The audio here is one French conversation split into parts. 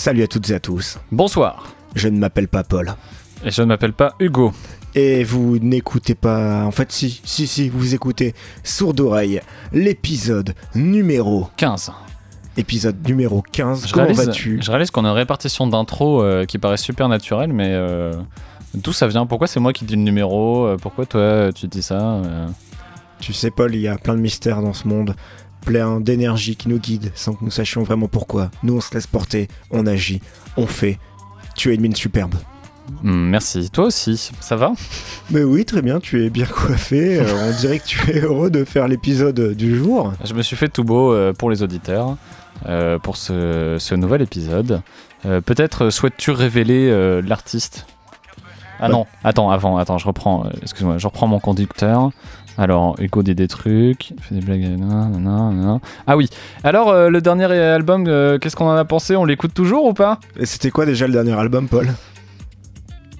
Salut à toutes et à tous. Bonsoir. Je ne m'appelle pas Paul. Et je ne m'appelle pas Hugo. Et vous n'écoutez pas. En fait, si, si, si, vous écoutez Sourd d'oreille, l'épisode numéro 15. Épisode numéro 15. Je Comment vas-tu? Je réalise qu'on a une répartition d'intro euh, qui paraît super naturelle, mais euh, d'où ça vient? Pourquoi c'est moi qui dis le numéro? Euh, Pourquoi toi tu dis ça? Euh, Tu sais, Paul, il y a plein de mystères dans ce monde, plein d'énergie qui nous guide sans que nous sachions vraiment pourquoi. Nous, on se laisse porter, on agit, on fait. Tu as une mine superbe. hmm, Merci. Toi aussi, ça va? Mais oui, très bien, tu es bien coiffé. euh, on dirait que tu es heureux de faire l'épisode du jour. Je me suis fait tout beau euh, pour les auditeurs, euh, pour ce, ce nouvel épisode. Peut-être souhaites-tu révéler l'artiste? Ah Bah. non, attends, avant, attends, je reprends, excuse-moi, je reprends mon conducteur. Alors, Hugo dit des trucs, fait des blagues, nanana, nanana. Ah oui, alors euh, le dernier album, euh, qu'est-ce qu'on en a pensé? On l'écoute toujours ou pas? Et c'était quoi déjà le dernier album, Paul?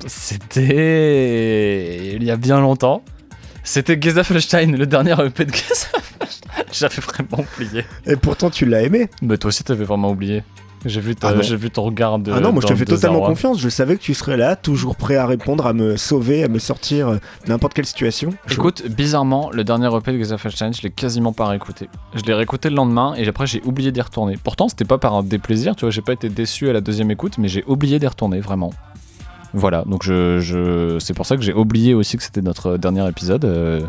C'était il y a bien longtemps. C'était Gesaffelstein, le dernier EP de Gesaffelstein. J'avais vraiment oublié. Et pourtant, tu l'as aimé. Mais toi aussi, t'avais vraiment oublié. J'ai vu, ta- Ah non. j'ai vu ton regard de. ah non, moi je te fais totalement confiance. Je savais que tu serais là, toujours prêt à répondre, à me sauver, à me sortir euh, de n'importe quelle situation. Je- Écoute, bizarrement, le dernier EP de Gesaffelstein, je l'ai quasiment pas réécouté. Je l'ai réécouté le lendemain et après j'ai oublié d'y retourner. Pourtant, c'était pas par un déplaisir, tu vois, j'ai pas été déçu à la deuxième écoute, mais j'ai oublié d'y retourner, vraiment. Voilà, donc je, je... c'est pour ça que j'ai oublié aussi que c'était notre dernier épisode. euh,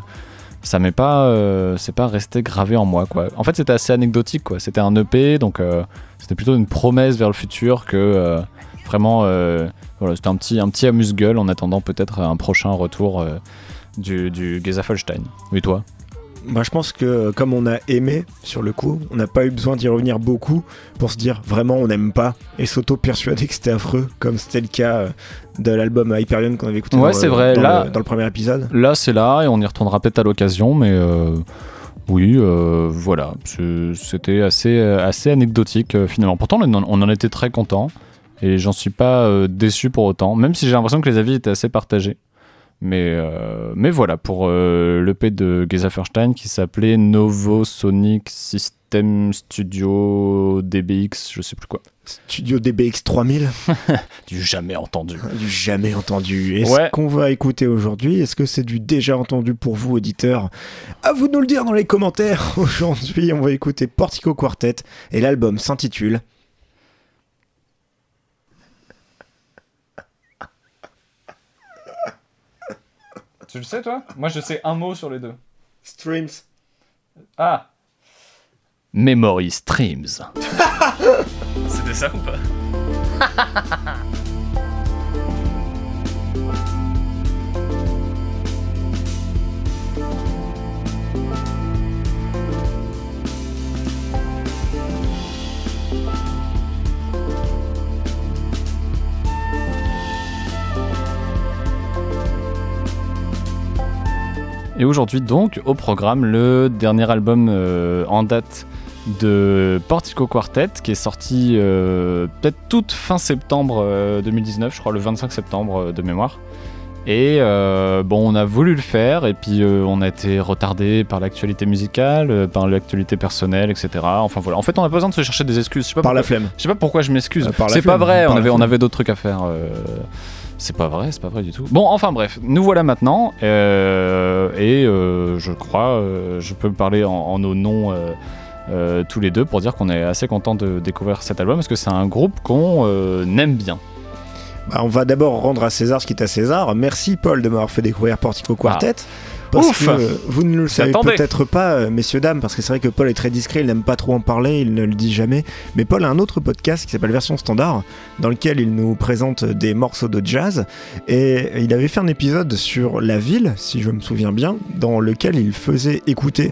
ça m'est pas, euh, c'est pas resté gravé en moi, quoi. En fait, c'était assez anecdotique, quoi. C'était un EP, donc euh, c'était plutôt une promesse vers le futur que euh, vraiment, euh, voilà, c'était un petit, un petit amuse-gueule en attendant peut-être un prochain retour euh, du, du Gesaffelstein. Et toi? Bah, je pense que comme on a aimé sur le coup, on n'a pas eu besoin d'y revenir beaucoup pour se dire vraiment on n'aime pas et s'auto-persuader que c'était affreux, comme c'était le cas euh, de l'album Hyperion qu'on avait écouté Ouais, dans, vrai, dans là- le, dans le premier épisode. Là, c'est là et on y retournera peut-être à l'occasion, mais euh, oui, euh, voilà, c'était assez, assez anecdotique euh, finalement. Pourtant, on en, était très content et j'en suis pas déçu pour autant, même si j'ai l'impression que les avis étaient assez partagés. Mais, euh, mais voilà, pour euh, l'EP de Gesaffelstein qui s'appelait Novo Sonic System Studio DBX, je sais plus quoi. Studio DBX 3000, Du jamais entendu. du jamais entendu. Et ce qu'on va écouter aujourd'hui, est-ce que c'est du déjà entendu pour vous, auditeurs? À vous de nous le dire dans les commentaires. Aujourd'hui, on va écouter Portico Quartet et l'album s'intitule Tu le sais, toi? Moi, je sais un mot sur les deux. Streams. Ah Memory Streams. C'était ça ou pas? Et aujourd'hui donc au programme le dernier album euh, en date de Portico Quartet qui est sorti euh, peut-être toute fin septembre euh, 2019, je crois le 25 septembre euh, de mémoire. Et euh, bon, on a voulu le faire et puis euh, on a été retardé par l'actualité musicale, euh, par l'actualité personnelle, etc. Enfin voilà. En fait, on a pas besoin de se chercher des excuses. Je sais pas Par la flemme. je sais pas pourquoi je m'excuse. Euh, c'est pas vrai, par on avait, on avait d'autres trucs à faire. C'est pas vrai, c'est pas vrai du tout. Bon, enfin bref, nous voilà maintenant. euh, et euh, je crois, euh, je peux parler en, en nos noms tous les deux pour dire qu'on est assez content de découvrir cet album parce que c'est un groupe qu'on aime bien. Bah, on va d'abord rendre à César ce qui est à César. Merci Paul de m'avoir fait découvrir Portico Quartet. Parce. Ouf que euh, vous ne le savez peut-être pas, euh, messieurs, dames, parce que c'est vrai que Paul est très discret, il n'aime pas trop en parler, il ne le dit jamais. Mais Paul a un autre podcast qui s'appelle Version Standard, dans lequel il nous présente des morceaux de jazz. Et il avait fait un épisode sur la ville, si je me souviens bien, dans lequel il faisait écouter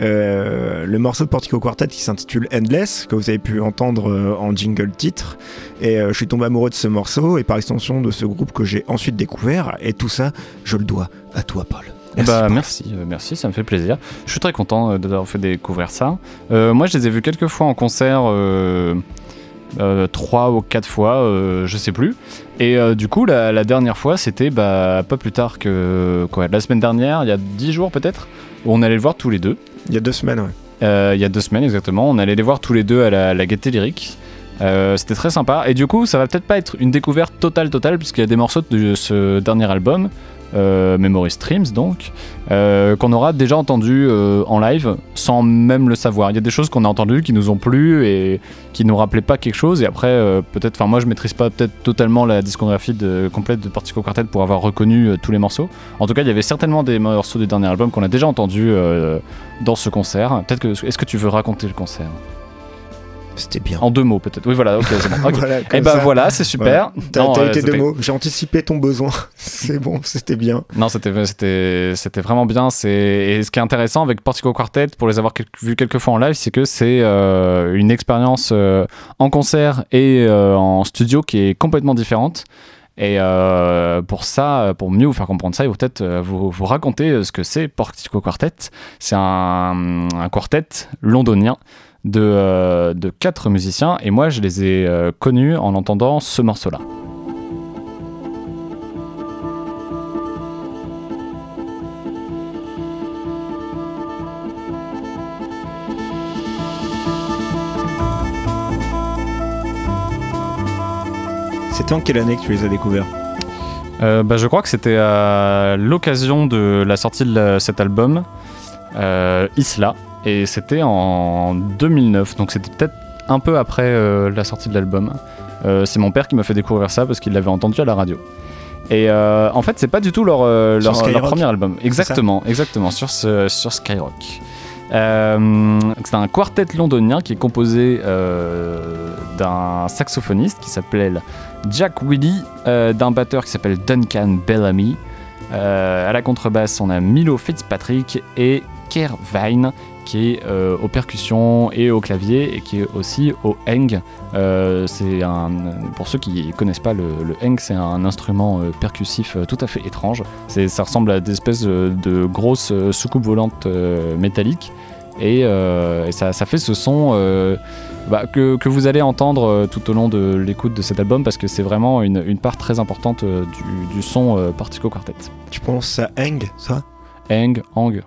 euh, le morceau de Portico Quartet qui s'intitule Endless, que vous avez pu entendre euh, en jingle titre. Et euh, je suis tombé amoureux de ce morceau et par extension de ce groupe que j'ai ensuite découvert. Et tout ça, je le dois à toi, Paul. Merci, bah merci, euh, merci, ça me fait plaisir. Je suis très content euh, d'avoir fait découvrir ça. Euh, moi, je les ai vus quelques fois en concert, euh, euh, trois ou quatre fois, je sais plus. Et du coup, la, la dernière fois, c'était bah, pas plus tard que quoi, la semaine dernière, il y a dix jours peut-être, où on allait le voir tous les deux. Il y a deux semaines, ouais. Il y a deux semaines exactement, on allait les voir tous les deux à la, la Gaieté Lyrique. Euh, c'était très sympa. Et du coup, ça va peut-être pas être une découverte totale, totale, puisqu'il y a des morceaux de ce dernier album, euh, Memory Streams donc, euh, qu'on aura déjà entendu euh, en live sans même le savoir. Il y a des choses qu'on a entendues qui nous ont plu et qui nous rappelaient pas quelque chose. Et après, peut-être, enfin moi je maîtrise pas peut-être totalement la discographie de- complète de Partico Quartet pour avoir reconnu tous les morceaux. En tout cas, il y avait certainement des morceaux du dernier album qu'on a déjà entendus dans ce concert. Peut-être que est-ce que tu veux raconter le concert? C'était bien. en deux mots peut-être Oui voilà, ok c'est bon. Ok. Voilà, Et comme ben ça. voilà, c'est super. T'as euh, deux mots. J'ai anticipé ton besoin. C'est bon, c'était bien. Non, c'était c'était vraiment bien. C'est et ce qui est intéressant avec Portico Quartet pour les avoir quel- vus quelques fois en live, c'est que c'est euh, une expérience euh, en concert et en studio qui est complètement différente. Et euh, pour ça, pour mieux vous faire comprendre ça, il faut peut-être vous, vous raconter ce que c'est Portico Quartet. C'est un, un quartet londonien de, euh, de quatre musiciens et moi je les ai euh, connus en entendant ce morceau-là. C'était en quelle année que tu les as découverts? Euh, bah, je crois que c'était à l'occasion de la sortie de cet album, euh, Isla, et c'était en 2009, donc c'était peut-être un peu après euh, la sortie de l'album. Euh, c'est mon père qui m'a fait découvrir ça parce qu'il l'avait entendu à la radio. Et euh, en fait, c'est pas du tout leur, leur, premier album. Exactement, exactement, sur, ce, sur Skyrock. C'est un quartet londonien qui est composé d'un saxophoniste qui s'appelait Jack Willy, d'un batteur qui s'appelle Duncan Bellamy. À la contrebasse, on a Milo Fitzpatrick et Kerr Vine qui est euh, aux percussions et au clavier et qui est aussi au heng. Euh, c'est un, pour ceux qui connaissent pas le, le heng, c'est un instrument euh, percussif euh, tout à fait étrange. C'est, ça ressemble à des espèces de, grosses soucoupes volantes métalliques et, et ça, ça fait ce son bah, que, que vous allez entendre euh, tout au long de l'écoute de cet album parce que c'est vraiment une, une part très importante euh, du, du son euh, Partico Quartet. Tu prononces ça Heng, ça? Heng, hang.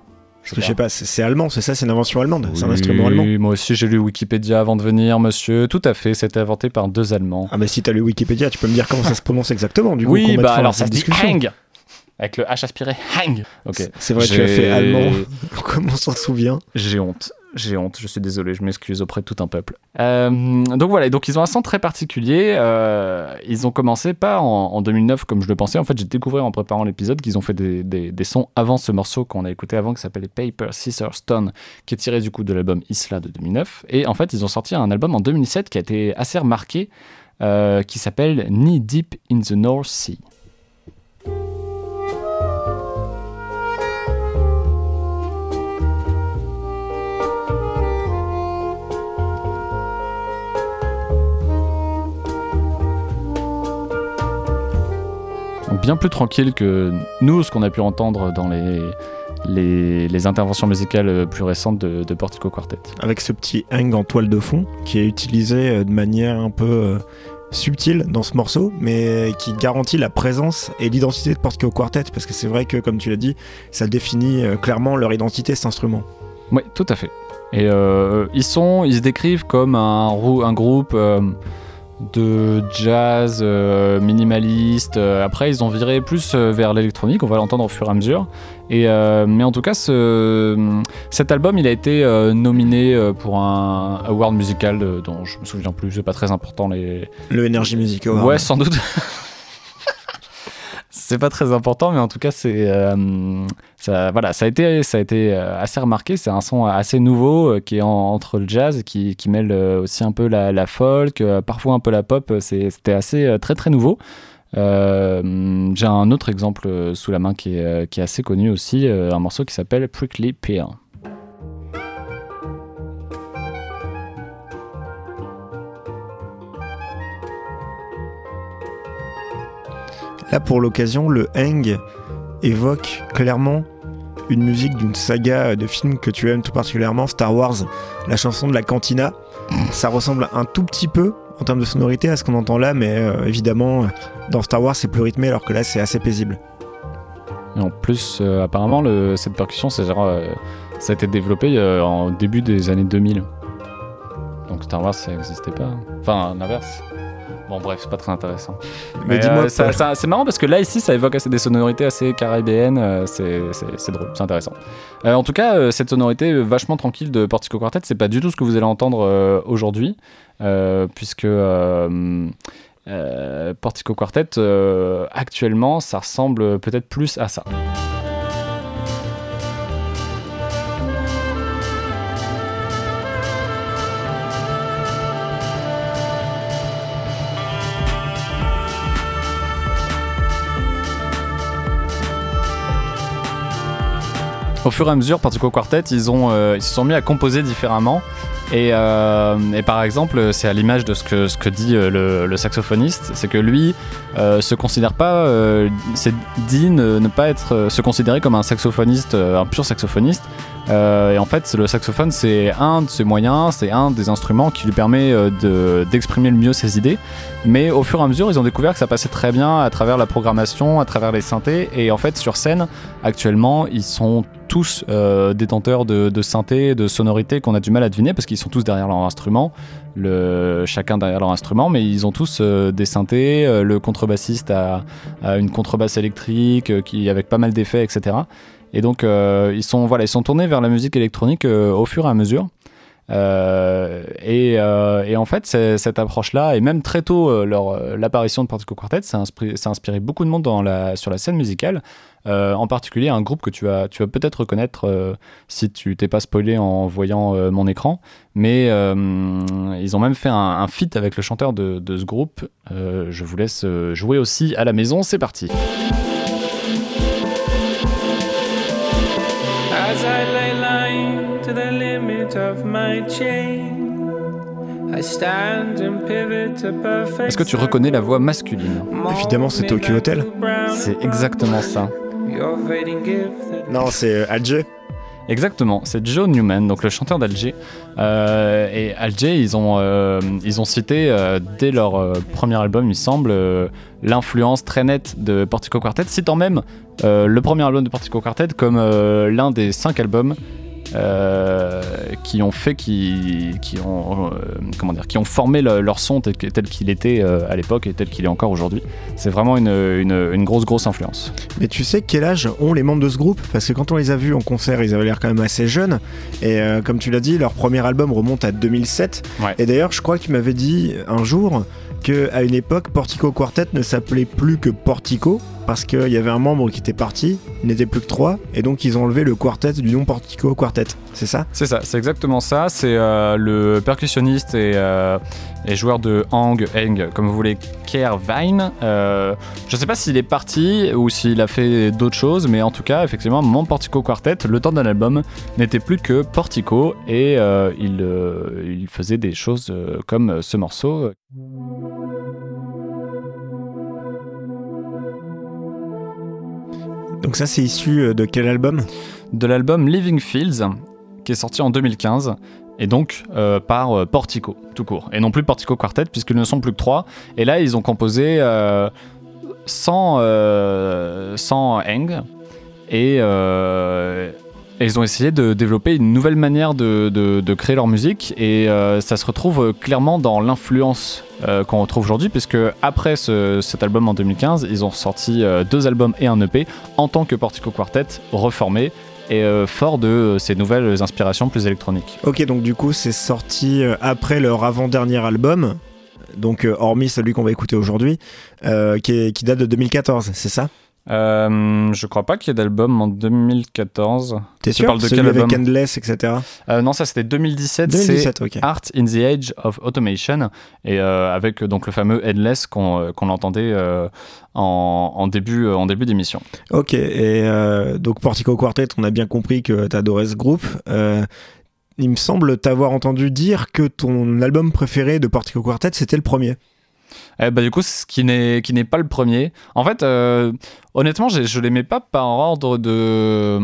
Parce que je sais pas, c'est allemand, c'est ça, c'est une invention allemande. C'est un Oui, instrument allemand. Moi aussi j'ai lu Wikipédia avant de venir, monsieur. Tout à fait, c'était inventé par deux Allemands. Ah, mais si t'as lu Wikipédia, tu peux me dire comment ça se prononce exactement, du coup. oui, bah alors ça se dit hang avec le H aspiré hang. Ok. C'est- vrai, tu as fait allemand. Comment on s'en souvient J'ai honte. J'ai honte, je suis désolé, je m'excuse auprès de tout un peuple. Euh, donc voilà, donc ils ont un son très particulier. euh, ils ont commencé pas en, en 2009 comme je le pensais. En fait, j'ai découvert en préparant l'épisode qu'ils ont fait des, des- des sons avant ce morceau qu'on a écouté avant qui s'appelait Paper, Scissors, Stone, qui est tiré du coup de l'album Isla de 2009. Et en fait, ils ont sorti un album en 2007 qui a été assez remarqué, euh, qui s'appelle Knee Deep in the North Sea. Bien plus tranquille que nous, ce qu'on a pu entendre dans les, les, les interventions musicales plus récentes de, de Portico Quartet. Avec ce petit hang en toile de fond qui est utilisé euh, de manière un peu euh, subtile dans ce morceau, mais qui garantit la présence et l'identité de Portico Quartet, parce que c'est vrai que, comme tu l'as dit, ça définit euh, clairement leur identité, cet instrument. Oui, tout à fait. Et euh, ils sont, ils se décrivent comme un, rou- un groupe euh, de jazz euh, minimaliste. Euh, après, ils ont viré plus euh, vers l'électronique. On va l'entendre au fur et à mesure. Et euh, mais en tout cas, ce, cet album, il a été euh, nominé pour un award musical dont je me souviens plus. C'est pas très important les. Le Energy Music Award. Ouais, sans doute. c'est pas très important, mais en tout cas, c'est euh, ça, voilà, ça a été, ça a été euh, assez remarqué. C'est un son assez nouveau euh, qui est en- entre le jazz, qui, qui mêle aussi un peu la, la folk, parfois un peu la pop. C'était assez très très nouveau. J'ai un autre exemple sous la main qui est, qui est assez connu aussi, un morceau qui s'appelle Prickly Pear. Là, pour l'occasion, le hang évoque clairement une musique d'une saga de films que tu aimes tout particulièrement, Star Wars, la chanson de la cantina. Ça ressemble un tout petit peu en termes de sonorité à ce qu'on entend là, mais euh, évidemment, dans Star Wars, c'est plus rythmé, alors que là, c'est assez paisible. Et en plus, euh, apparemment, cette percussion, genre, euh, ça a été développé en début des années 2000. Donc Star Wars, ça n'existait pas. Enfin, l'inverse. Bon, bref, c'est pas très intéressant. Mais, Mais, dis-moi, euh, c'est marrant parce que là, ici, ça évoque assez des sonorités assez caribéennes. euh, c'est, drôle, c'est intéressant. Euh, en tout cas, cette sonorité vachement tranquille de Portico Quartet, c'est pas du tout ce que vous allez entendre aujourd'hui, puisque Portico Quartet, actuellement, ça ressemble peut-être plus à ça. Au fur et à mesure, Partico Quartet, ils, ont, euh, ils se sont mis à composer différemment. Et, euh, et par exemple, c'est à l'image de ce que, dit euh, le, saxophoniste, c'est que lui se considère pas, c'est dit ne, ne pas être, se considérer comme un saxophoniste, un pur saxophoniste. Euh, et en fait, le saxophone, c'est un de ses moyens, c'est un des instruments qui lui permet euh, de- d'exprimer le mieux ses idées. Mais au fur et à mesure, ils ont découvert que ça passait très bien à travers la programmation, à travers les synthés. Et en fait, sur scène, actuellement, ils sont tous euh, détenteurs de, de synthés, de sonorités qu'on a du mal à deviner parce qu'ils sont tous derrière leur instrument, chacun derrière leur instrument, mais ils ont tous des synthés. le contrebassiste a, a une contrebasse électrique qui avec pas mal d'effets, etc. Et donc euh, ils sont voilà, ils sont tournés vers la musique électronique euh, au fur et à mesure. Euh, et, en fait, cette approche-là, et même très tôt, euh, l'apparition de Partico Quartet, ça a, inspiré, ça a inspiré beaucoup de monde sur la scène musicale. En particulier, un groupe que tu vas, tu vas peut-être reconnaître si tu t'es pas spoilé en voyant mon écran. Mais ils ont même fait un, un feat avec le chanteur de, ce groupe. Je vous laisse jouer aussi à la maison. C'est parti. Est-ce que tu reconnais la voix masculine Évidemment, c'est Tokyo Hotel. C'est exactement ça. Non, c'est euh, Alger. Exactement, c'est Joe Newman, donc le chanteur d'Alger. Euh, et Alger, ils ont, euh, ils ont cité euh, dès leur euh, premier album, il me semble, euh, l'influence très nette de Portico Quartet, citant même euh, le premier album de Portico Quartet comme euh, l'un des cinq albums euh, qui ont fait, qui, qui ont, euh, comment dire, qui ont formé le- leur son tel, qu'il était euh, à l'époque et tel qu'il est encore aujourd'hui. C'est vraiment une, une, une grosse, grosse influence. Mais tu sais quel âge ont les membres de ce groupe? Parce que quand on les a vus en concert, ils avaient l'air quand même assez jeunes. Et comme tu l'as dit, leur premier album remonte à 2007. Ouais. Et d'ailleurs, je crois que tu m'avais dit un jour que à une époque, Portico Quartet ne s'appelait plus que Portico parce qu'il y avait un membre qui était parti, il n'était plus que trois, et donc ils ont enlevé le quartet du nom Portico Quartet. C'est ça? C'est ça, c'est exactement ça. C'est euh, le percussionniste et, euh, et joueur de Hang, Hang, comme vous voulez, Kerr Vine. Euh, je sais pas s'il est parti ou s'il a fait d'autres choses, mais en tout cas, effectivement, mon Portico Quartet, le temps d'un album, n'était plus que Portico et euh, il, faisait des choses comme ce morceau. Donc ça, c'est issu euh, de quel album? De l'album Living Fields, qui est sorti en 2015, et donc euh, par euh, Portico, tout court, et non plus Portico Quartet, puisqu'ils ne sont plus que trois. Et là, ils ont composé euh, sans, sans et, et ils ont essayé de développer une nouvelle manière de, créer leur musique, et euh, ça se retrouve euh, clairement dans l'influence euh, qu'on retrouve aujourd'hui, puisque après ce- cet album en 2015, ils ont sorti deux albums et un EP en tant que Portico Quartet reformé et fort de ces nouvelles inspirations plus électroniques. Ok, donc du coup, c'est sorti après leur avant-dernier album, donc hormis celui qu'on va écouter aujourd'hui, qui date de 2014, c'est ça? Euh, je crois pas qu'il y ait d'album en 2014. T'es Tu sûr? parles de Celui quel avec album? Endless, etc. Euh, non, ça c'était 2017. C'est 2017, ok. Art in the Age of Automation et euh, avec donc le fameux Headless qu'on qu'on entendait en, en début en début d'émission. Ok, et donc Portico Quartet, on a bien compris que t'adorais ce groupe. Il me semble t'avoir entendu dire que ton album préféré de Portico Quartet, c'était le premier. Eh bah, du coup, ce qui n'est qui n'est pas le premier. En fait, euh, honnêtement, j'ai- je l'aimais pas par ordre de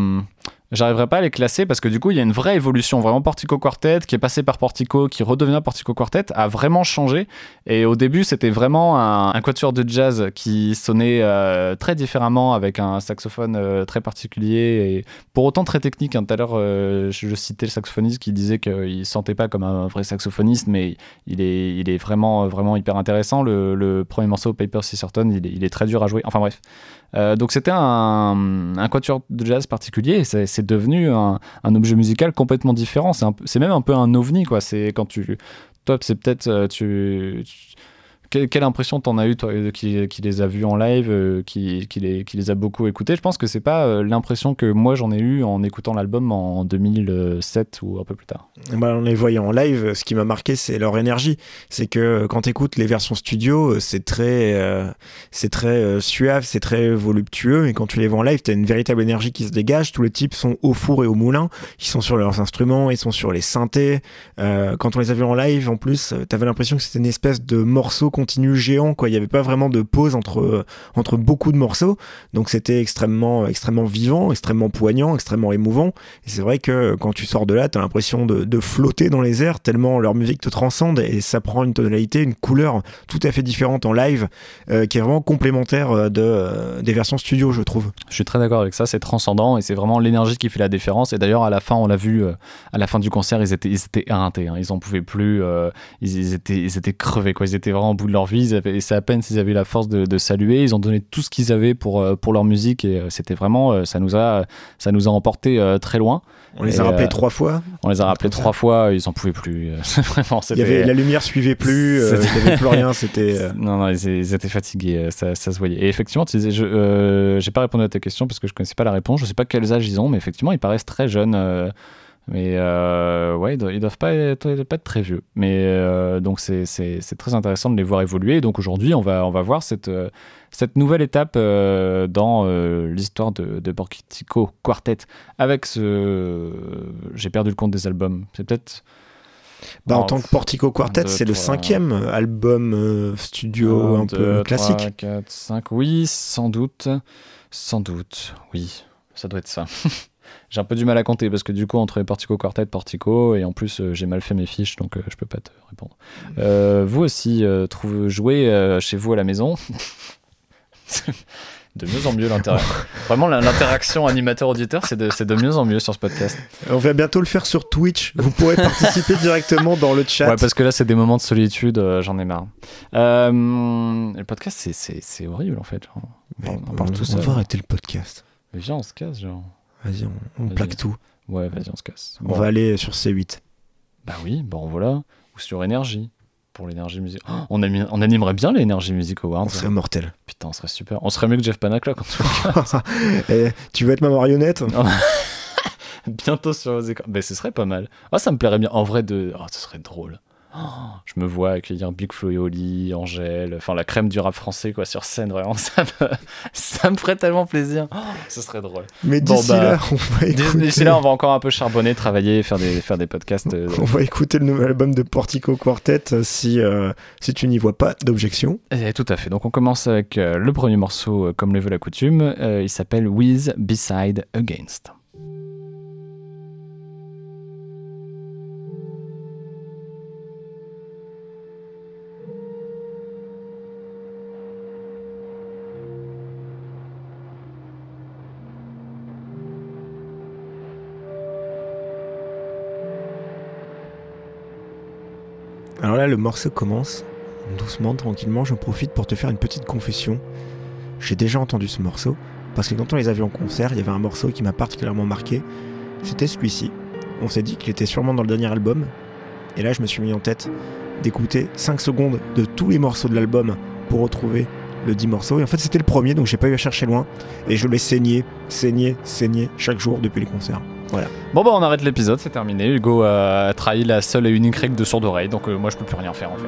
J'arriverai pas à les classer parce que du coup, il y a une vraie évolution. Vraiment, Portico Quartet, qui est passé par Portico, qui redevient Portico Quartet, a vraiment changé. Et au début, c'était vraiment un, quatuor de jazz qui sonnait euh, très différemment avec un saxophone euh, très particulier et pour autant très technique. hein. Tout à l'heure, euh, je, citais le saxophoniste qui disait qu'il ne sentait pas comme un vrai saxophoniste, mais il est, il est vraiment, vraiment hyper intéressant. Le, premier morceau, Paper Cicerton, il est, il est très dur à jouer. Enfin bref. Euh, donc c'était un, quatuor de jazz particulier c'est devenu un, objet musical complètement différent. C'est même un peu un ovni quoi. C'est quand tu toi c'est peut-être euh, tu- quelle, impression t'en as eu toi euh, qui, les a vus en live, euh, qui, les, qui a beaucoup écoutés? Je pense que c'est pas euh, l'impression que moi j'en ai eu en écoutant l'album en 2007 ou un peu plus tard. Bah, en les voyant en live, ce qui m'a marqué, c'est leur énergie. C'est que quand tu écoutes les versions studio, c'est très, c'est très suave, c'est très voluptueux. Et quand tu les vois en live, tu as une véritable énergie qui se dégage. Tous les types sont au four et au moulin. Ils sont sur leurs instruments, ils sont sur les synthés. Quand on les a vus en live, en plus, tu avais l'impression que c'était une espèce de morceau continu géant. Quoi. Il n'y avait pas vraiment de pause entre, entre beaucoup de morceaux. Donc c'était extrêmement, extrêmement vivant, extrêmement poignant, extrêmement émouvant. Et c'est vrai que quand tu sors de là, tu as l'impression de, de flotter dans les airs tellement leur musique te transcende et ça prend une tonalité, une couleur tout à fait différente en live euh, qui est vraiment complémentaire euh, de, euh, des versions studio, je trouve. Je suis très d'accord avec ça, c'est transcendant et c'est vraiment l'énergie qui fait la différence. Et d'ailleurs, à la fin, on l'a vu, à la fin du concert, ils étaient, ils étaient éreintés, hein. ils en pouvaient plus, ils, ils étaient, ils étaient crevés, quoi. ils étaient vraiment bout de leur vie. Ils avaient- et c'est à peine s'ils avaient eu la force de, de saluer, ils ont donné tout ce qu'ils avaient pour, euh, pour leur musique et euh, c'était vraiment, euh, ça nous a, ça nous a emporté très loin. On les Et, a rappelés trois fois. On les a rappelés trois fois, ils en pouvaient plus. vraiment, Il y avait, la lumière suivait plus, il n'y avait plus rien. C'était. Non, non, ils, ils étaient fatigués, ça, ça se voyait. Et effectivement, tu disais, je euh, j'ai pas répondu à ta question parce que je connaissais pas la réponse. Je sais pas quels âges ils ont, mais effectivement, ils paraissent très jeunes. euh, mais euh, ouais, ils doivent, ils doivent pas, être, pas très vieux. Mais euh, donc, c'est c'est- c'est très intéressant de les voir évoluer. Donc aujourd'hui, on va, on va voir cette, euh, cette nouvelle étape euh, dans l'histoire de, de Portico Quartet avec ce. J'ai perdu le compte des albums. C'est peut-être. Bah, en tant que Portico Quartet, deux, c'est le cinquième album studio un, peu classique. 3, 4, 5, oui, sans doute. Sans doute, oui. Ça doit être ça. j'ai un peu du mal à compter parce que du coup, entre Portico Quartet, Portico, et en plus, euh, j'ai mal fait mes fiches, donc euh, je peux pas te répondre. Euh, vous aussi, euh, trouve, jouez euh, chez vous à la maison. de mieux en mieux l'interaction. Vraiment, l'interaction animateur-auditeur, c'est de, c'est de mieux en mieux sur ce podcast. On va bientôt le faire sur Twitch. Vous pourrez participer directement dans le chat. Ouais, parce que là, c'est des moments de solitude, euh, j'en ai marre. Euh, le podcast, c'est- horrible en fait. genre. On, on, parle tout on va arrêter le podcast. Mais viens, on se casse, genre. Vas-y, on, plaque tout. Ouais, vas-y, on se casse. On Bon. va aller sur C8. Bah oui, bon voilà. Ou sur énergie. Pour l'énergie musique. Oh, on, on animerait bien l'énergie music awards. On serait mortel. Putain, on serait super. On serait mieux que Jeff Panaclock en tout cas. Eh, tu veux être ma marionnette? Bientôt sur vos écrans. Ben, ce serait pas mal. Ah, ça me plairait bien. En vrai, de... oh, ce serait drôle. Oh, je me vois accueillir Big Flo et Oli, Angèle, enfin la crème du rap français quoi sur scène vraiment ça me, ça me ferait tellement plaisir. Oh, ce serait drôle. Mais Bon, d'ici bah, là, on va écouter, D'ici là, on va encore un peu charbonner, travailler, faire des, faire des podcasts. euh, on va écouter le nouvel album de Portico Quartet euh, si, euh, si tu n'y vois pas d'objection. Eh, tout à fait. Donc on commence avec le premier morceau, comme le veut la coutume. Il s'appelle With, Beside, Against. Alors là, le morceau commence doucement, tranquillement. J'en profite pour te faire une petite confession. J'ai déjà entendu ce morceau parce que quand on les a vus en concert, il y avait un morceau qui m'a particulièrement marqué. C'était celui-ci. On s'est dit qu'il était sûrement dans le dernier album. Et là, je me suis mis en tête d'écouter 5 secondes de tous les morceaux de l'album pour retrouver le 10 morceaux. Et en fait, c'était le premier, donc j'ai pas eu à chercher loin. Et je l'ai saigné, saigné, saigné chaque jour depuis les Bon bah on arrête l'épisode, c'est terminé. Hugo a trahi la seule et unique règle de sourd oreille, donc euh, moi je peux plus rien faire en fait.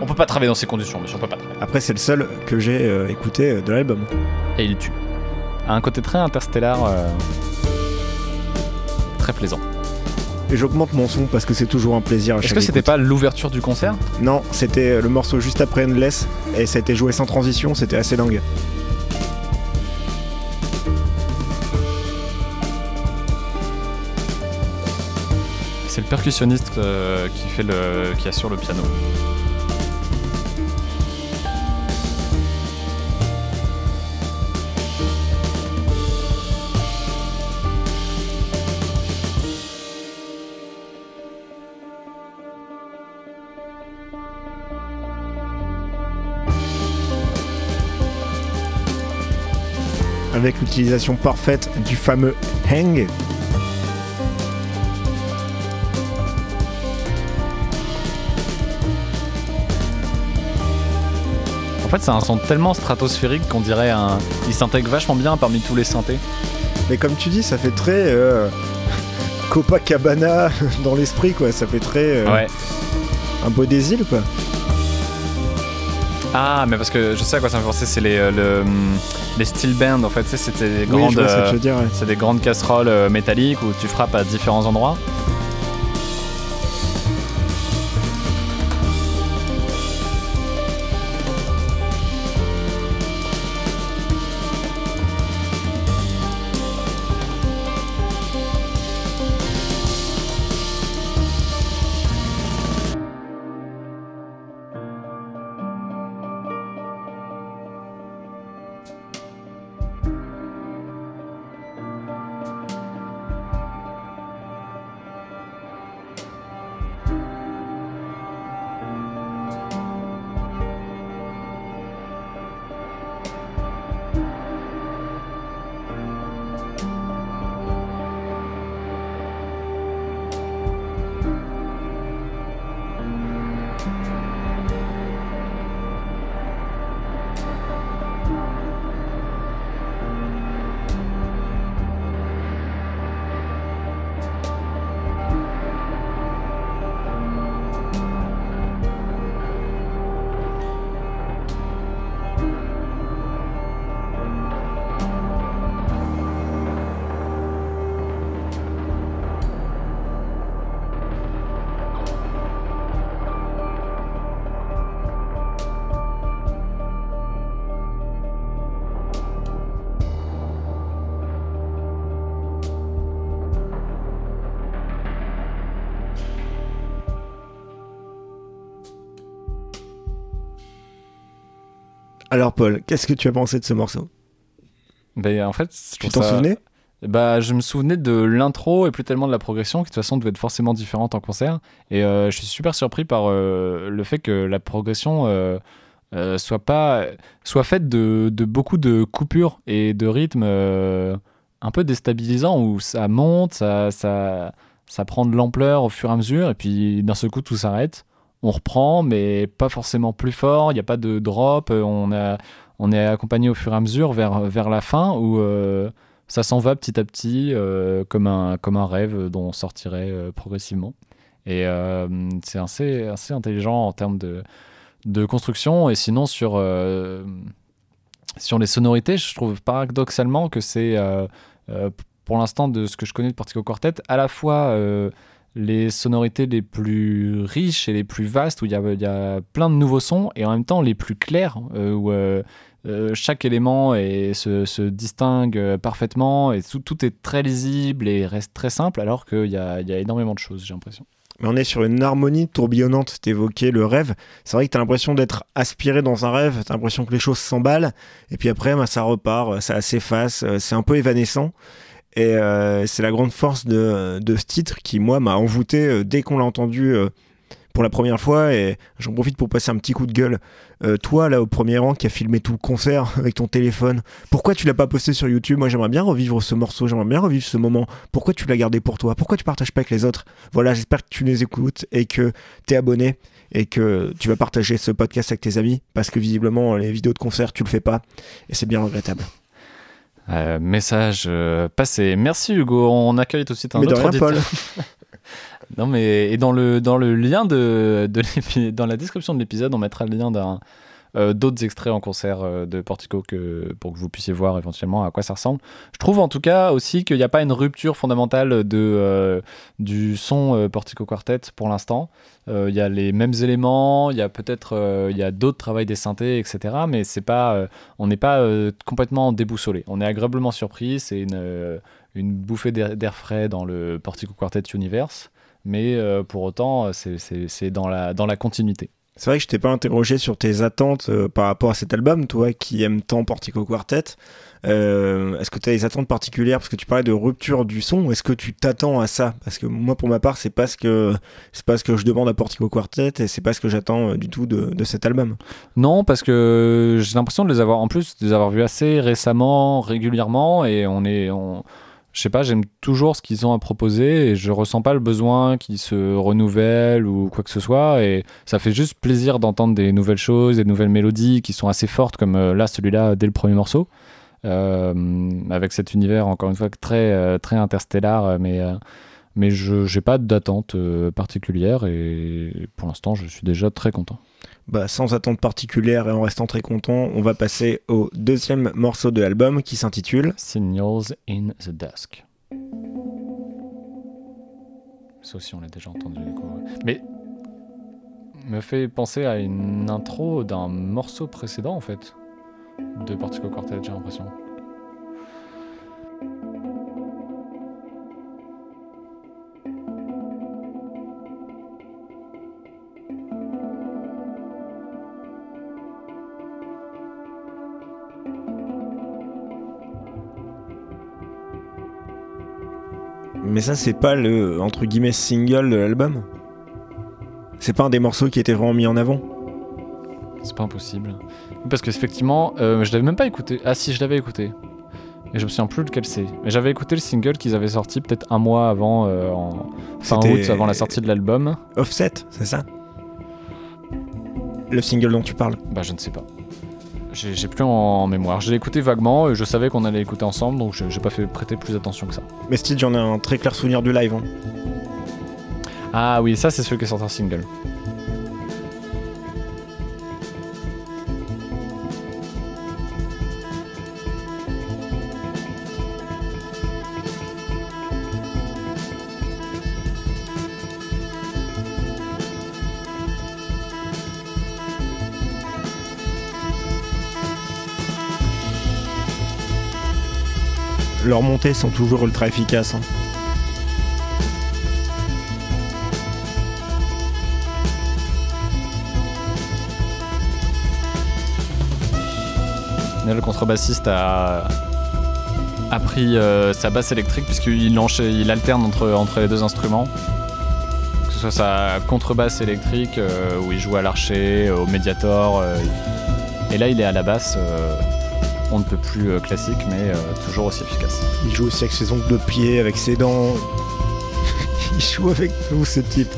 On peut pas travailler dans ces conditions, monsieur, on peut pas travailler. Après, c'est le seul que j'ai euh, écouté euh, de l'album. Et il tue. A un côté très interstellaire, euh, très plaisant. Et j'augmente mon son parce que c'est toujours un plaisir. à Est-ce chaque que c'était écoute. pas l'ouverture du concert? Non, c'était le morceau juste après Endless et ça a été joué sans transition, c'était assez dingue. C'est le percussionniste euh, qui, fait le, qui assure le piano. avec l'utilisation parfaite du fameux hang. Fait, c'est un son tellement stratosphérique qu'on dirait un. Il s'intègre vachement bien parmi tous les synthés. Mais comme tu dis, ça fait très euh, Copacabana dans l'esprit, quoi. Ça fait très euh, Ouais. un beau des îles, quoi. Ah, mais parce que je sais à quoi ça me fait penser, c'est les, euh, le, hum, les steel bands en fait. Tu sais, c'était des Oui, grandes. euh, dire. ouais. C'est des grandes casseroles euh, métalliques où tu frappes à différents endroits. Paul, qu'est-ce que tu as pensé de ce morceau? Ben, en fait, Tu t'en ça- souvenais? Bah, je me souvenais de l'intro et plus tellement de la progression, qui de toute façon devait être forcément différente en concert. Et euh, je suis super surpris par euh, le fait que la progression euh, soit pas soit faite de, de beaucoup de coupures et de rythmes un peu déstabilisants où ça monte, ça, ça, ça prend de l'ampleur au fur et à mesure, et puis d'un seul coup tout s'arrête. On reprend, mais pas forcément plus fort. Il n'y a pas de drop. euh, On, a, on est accompagné au fur et à mesure vers, vers la fin où euh, ça s'en va petit à petit euh, comme, un, comme un rêve dont on sortirait progressivement. Et c'est assez, assez intelligent en termes de, de construction. Et sinon, sur, sur les sonorités, je trouve paradoxalement que c'est, pour l'instant, de ce que je connais de Partico Quartet, à la fois les sonorités les plus riches et les plus vastes, où il y a, plein de nouveaux sons, et en même temps les plus clairs, euh, où euh, euh, chaque élément se, distingue parfaitement, et tout, est très lisible et reste très simple, alors qu'il y y a énormément de choses, j'ai l'impression. Mais on est sur une harmonie tourbillonnante. T'évoquais le rêve. C'est vrai que t'as l'impression d'être aspiré dans un rêve. T'as l'impression que les choses s'emballent. Et puis après, bah, ça repart, ça s'efface. C'est un peu évanescent. Et euh, c'est la grande force de, ce titre qui, moi, m'a envoûté euh, dès qu'on l'a entendu euh, pour la première fois. Et j'en profite pour passer un petit coup de gueule. Toi, là, au premier rang, qui a filmé tout le concert avec ton téléphone, pourquoi tu l'as pas posté sur YouTube? Moi, j'aimerais bien revivre ce morceau. J'aimerais bien revivre ce moment. Pourquoi tu l'as gardé pour toi? Pourquoi tu partages pas avec les autres? Voilà, j'espère que tu les écoutes et que t'es abonné et que tu vas partager ce podcast avec tes amis parce que visiblement les vidéos de concert tu le fais pas et c'est bien regrettable. Euh, message euh, passé. Merci Hugo. On accueille tout de suite un Mais autre rien, auditeur. Paul. Non mais et dans le dans le lien de, de dans la description de l'épisode, on mettra le lien d'un d'autres extraits en concert euh, de Portico que pour que vous puissiez voir éventuellement à quoi ça ressemble. Je trouve en tout cas aussi qu'il n'y a pas une rupture fondamentale de euh, du son euh, Portico Quartet pour l'instant. Euh, Il y a les mêmes éléments, il y a peut-être euh, il y a d'autres travails des synthés, etc. Mais c'est pas euh, on n'est pas euh, complètement déboussolé. On est agréablement surpris. C'est une euh, une bouffée d'air frais dans le Portico Quartet Universe mais euh, pour autant, c'est dans la, dans la continuité. C'est vrai que je t'ai pas interrogé sur tes attentes euh, par rapport à cet album, toi qui aimes tant Portico Quartet. Euh, est-ce que tu as des attentes particulières? Parce que tu parlais de rupture du son, est-ce que tu t'attends à ça? Parce que moi, pour ma part, c'est pas ce que c'est pas ce que je demande à Portico Quartet et c'est pas ce que j'attends euh, du tout de, de cet album. Non, parce que j'ai l'impression de les avoir, en plus, de les avoir vus assez récemment, régulièrement, et on est, on, je sais pas, j'aime toujours ce qu'ils ont à proposer, et je ressens pas le besoin qu'ils se renouvellent ou quoi que ce soit, et ça fait juste plaisir d'entendre des nouvelles choses, des nouvelles mélodies qui sont assez fortes, comme euh, là, celui-là, dès le premier morceau, euh, avec cet univers, encore une fois, très, euh, très interstellar, mais... mais je n'ai pas d'attente particulière et pour l'instant je suis déjà très content. Bah, sans attente particulière et en restant très content, on va passer au deuxième morceau de l'album qui s'intitule Signals in the Dusk. Ça aussi, on l'a déjà entendu. du coup. Mais me fait penser à une intro d'un morceau précédent, en fait, de Portico Quartet, j'ai l'impression. Mais ça, c'est pas le entre guillemets single de l'album. C'est pas un des morceaux qui était vraiment mis en avant. C'est pas impossible. Parce que effectivement, euh, je l'avais même pas écouté. Ah si, je l'avais écouté. Mais je me souviens plus lequel c'est. Mais j'avais écouté le single qu'ils avaient sorti peut-être un mois avant, euh, en fin août, avant la sortie de l'album. Offset, c'est ça? Le single dont tu parles. Bah je ne sais pas. J'ai j'ai plus en mémoire. Je l'ai écouté vaguement et je savais qu'on allait écouter ensemble, donc je- j'ai pas fait prêter plus attention que ça. Mais Steve, j'en ai un très clair souvenir du live. hein. Ah oui, ça c'est celui qui est sorti en single. Leurs montées sont toujours ultra efficaces. hein. Le contrebassiste a, a pris euh, sa basse électrique puisqu'il il alterne entre, entre les deux instruments. Que ce soit sa contrebasse électrique euh, où il joue à l'archer, au médiator. euh, et là, il est à la basse. On ne peut plus euh, classique, mais euh, toujours aussi efficace. Il joue aussi avec ses ongles de pied, avec ses dents. Il joue avec tout ce type.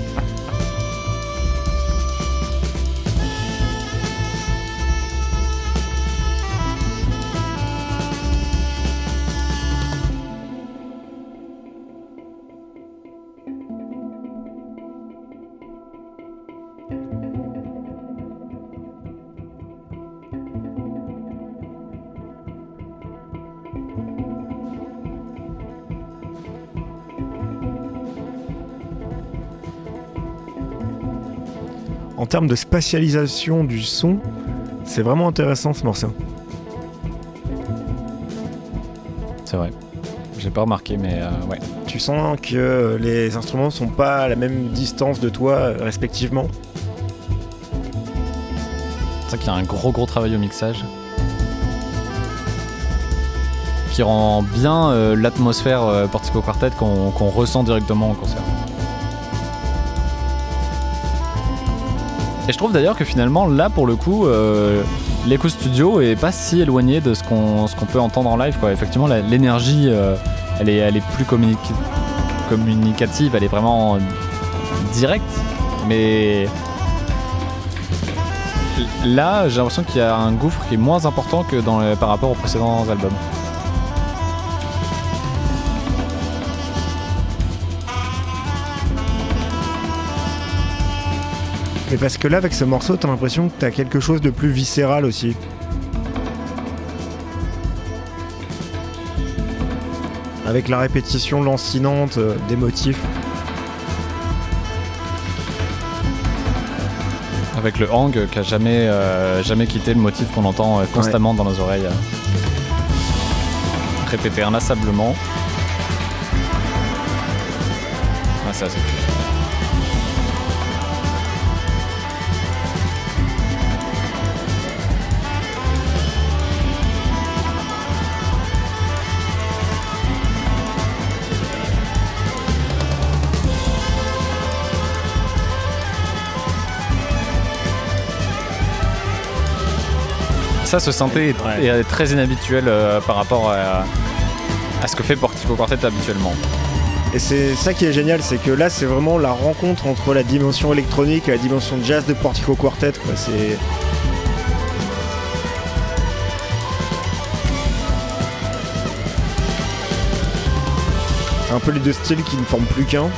Termes de spatialisation du son, c'est vraiment intéressant ce morceau. C'est vrai. J'ai pas remarqué, mais euh, ouais. Tu sens que les instruments sont pas à la même distance de toi euh, respectivement. C'est vrai qu'il y a un gros gros travail au mixage. Qui rend bien euh, l'atmosphère euh, Portico Quartet qu'on qu'on ressent directement en concert. Et je trouve d'ailleurs que finalement, là pour le coup, euh, l'écho studio est pas si éloigné de ce qu'on peut entendre en live. Quoi. Effectivement, l'énergie, euh, elle, est, elle est plus communic- communicative, elle est vraiment directe. Mais Là, j'ai l'impression qu'il y a un gouffre qui est moins important que dans par rapport aux précédents albums. Mais parce que là, avec ce morceau, t'as l'impression que t'as quelque chose de plus viscéral aussi. Avec la répétition lancinante euh, des motifs. Avec le hang qui a jamais, euh, jamais quitté le motif qu'on entend euh, constamment dans nos oreilles. Répété inlassablement. Ah, c'est assez cool. Ça, ce synthé est, Ouais. est très inhabituel euh, par rapport à, à ce que fait Portico Quartet habituellement. Et c'est ça qui est génial, c'est que là, c'est vraiment la rencontre entre la dimension électronique et la dimension jazz de Portico Quartet. Quoi. C'est un peu les deux styles qui ne forment plus qu'un.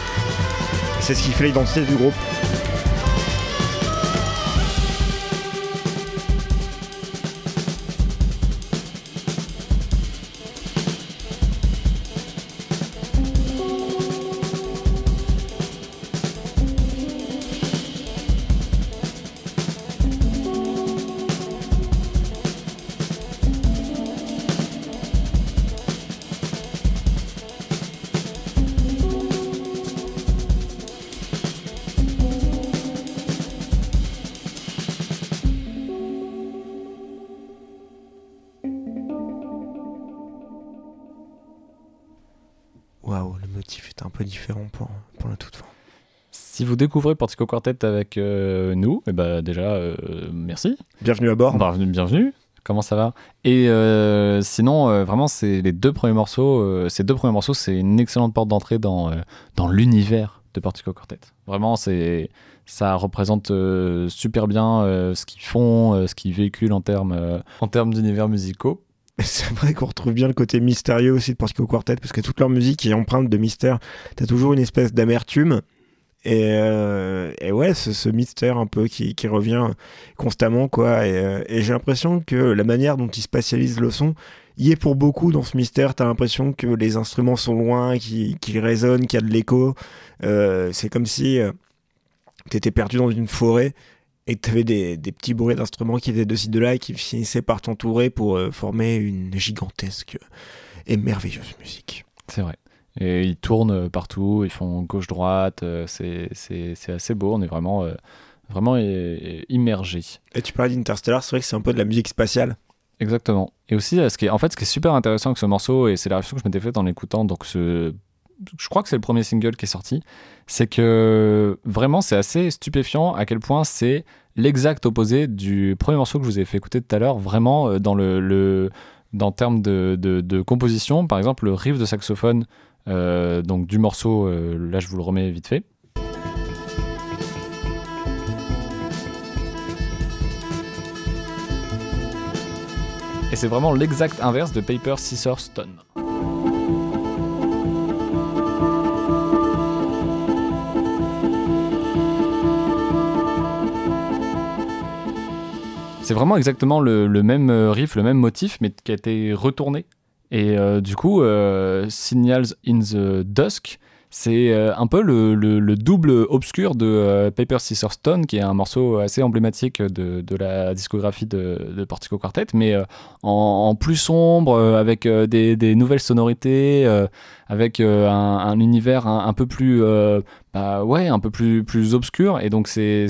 C'est ce qui fait l'identité du groupe. Si vous découvrez Portico Quartet avec euh, nous, eh ben déjà, euh, merci. Bienvenue à bord. Bienvenue, bienvenue. Comment ça va? Et euh, sinon, vraiment, c'est les deux premiers morceaux. ces deux premiers morceaux, c'est une excellente porte d'entrée dans, dans l'univers de Portico Quartet. Vraiment, c'est ça représente super bien ce qu'ils font, ce qu'ils véhiculent en termes en termes d'univers musicaux. C'est vrai qu'on retrouve bien le côté mystérieux aussi de Portico Quartet, parce que toute leur musique est empreinte de mystère. T'as toujours une espèce d'amertume. Et, euh, et ouais, ce, ce mystère un peu qui, revient constamment, quoi. Et, euh, et j'ai l'impression que la manière dont ils spatialisent le son y est pour beaucoup dans ce mystère. T'as l'impression que les instruments sont loin, qu'ils résonnent, qu'il y a de l'écho. Euh, c'est comme si t'étais perdu dans une forêt et que t'avais des, petits bruits d'instruments qui étaient de ci, de là et qui finissaient par t'entourer pour former une gigantesque et merveilleuse musique. C'est vrai. Et ils tournent partout, ils font gauche-droite, euh, c'est assez beau, on est vraiment, euh, vraiment euh, immergé. Et tu parlais d'Interstellar, c'est vrai que c'est un peu de la musique spatiale. Exactement. Et aussi, euh, ce qui est, en fait, ce qui est super intéressant avec ce morceau, et c'est la réflexion que je m'étais faite en l'écoutant, donc ce, je crois que c'est le premier single qui est sorti, c'est que vraiment, c'est assez stupéfiant à quel point c'est l'exact opposé du premier morceau que je vous ai fait écouter tout à l'heure, vraiment euh, dans le, le dans termes de, de, de composition, par exemple, le riff de saxophone euh, donc du morceau, euh, là je vous le remets vite fait. Et c'est vraiment l'exact inverse de Paper, Scissors, Stone. C'est vraiment exactement le, le même euh, riff, le même motif, mais qui a été retourné. Et euh, du coup, euh, Signals in the Dusk, c'est euh, un peu le, le- le double obscur de Paper Scissors Stone, qui est un morceau assez emblématique de, la discographie de, Portico Quartet, mais en, plus sombre, avec des, nouvelles sonorités, avec un, un univers un, peu plus, bah ouais, un peu plus, plus obscur. Et donc c'est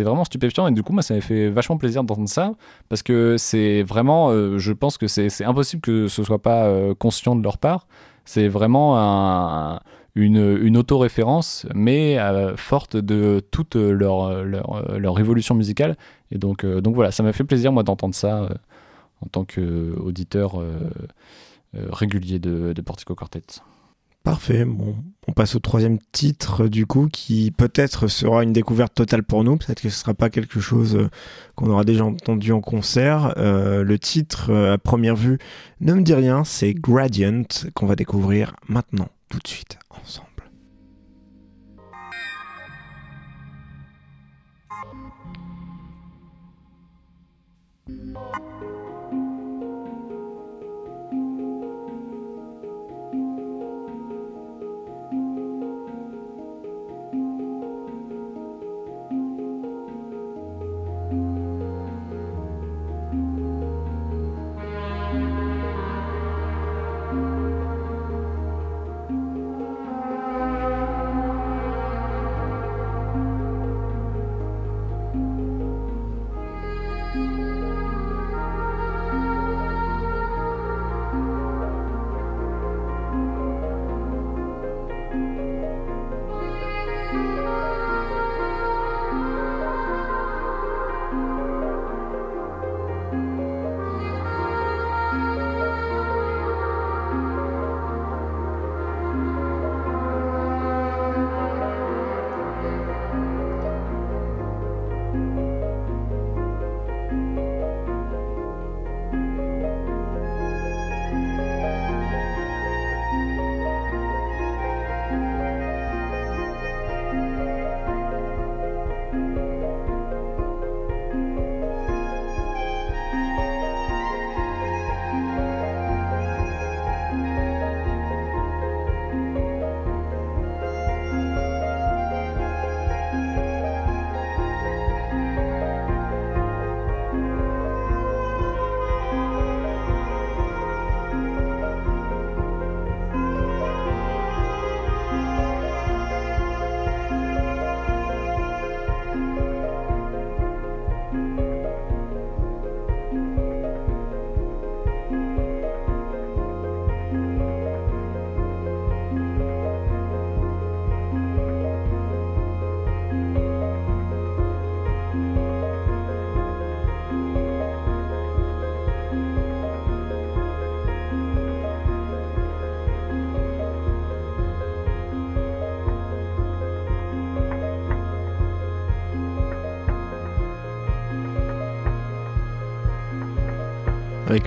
vraiment stupéfiant. Et du coup, moi, ça m'a fait vachement plaisir d'entendre ça, parce que c'est vraiment, euh, je pense que c'est impossible que ce soit pas euh, conscient de leur part. C'est vraiment un- une, une autoréférence, mais forte de toute leur, leur, leur évolution musicale. Et donc, donc voilà, ça m'a fait plaisir, moi, d'entendre ça en tant qu'auditeur régulier de, de Portico Quartet. Parfait. Bon, on passe au troisième titre du coup, qui peut-être sera une découverte totale pour nous. Peut-être que ce sera pas quelque chose euh, qu'on aura déjà entendu en concert. Euh, le titre, euh, à première vue, ne me dit rien. C'est Gradient qu'on va découvrir maintenant, tout de suite, ensemble.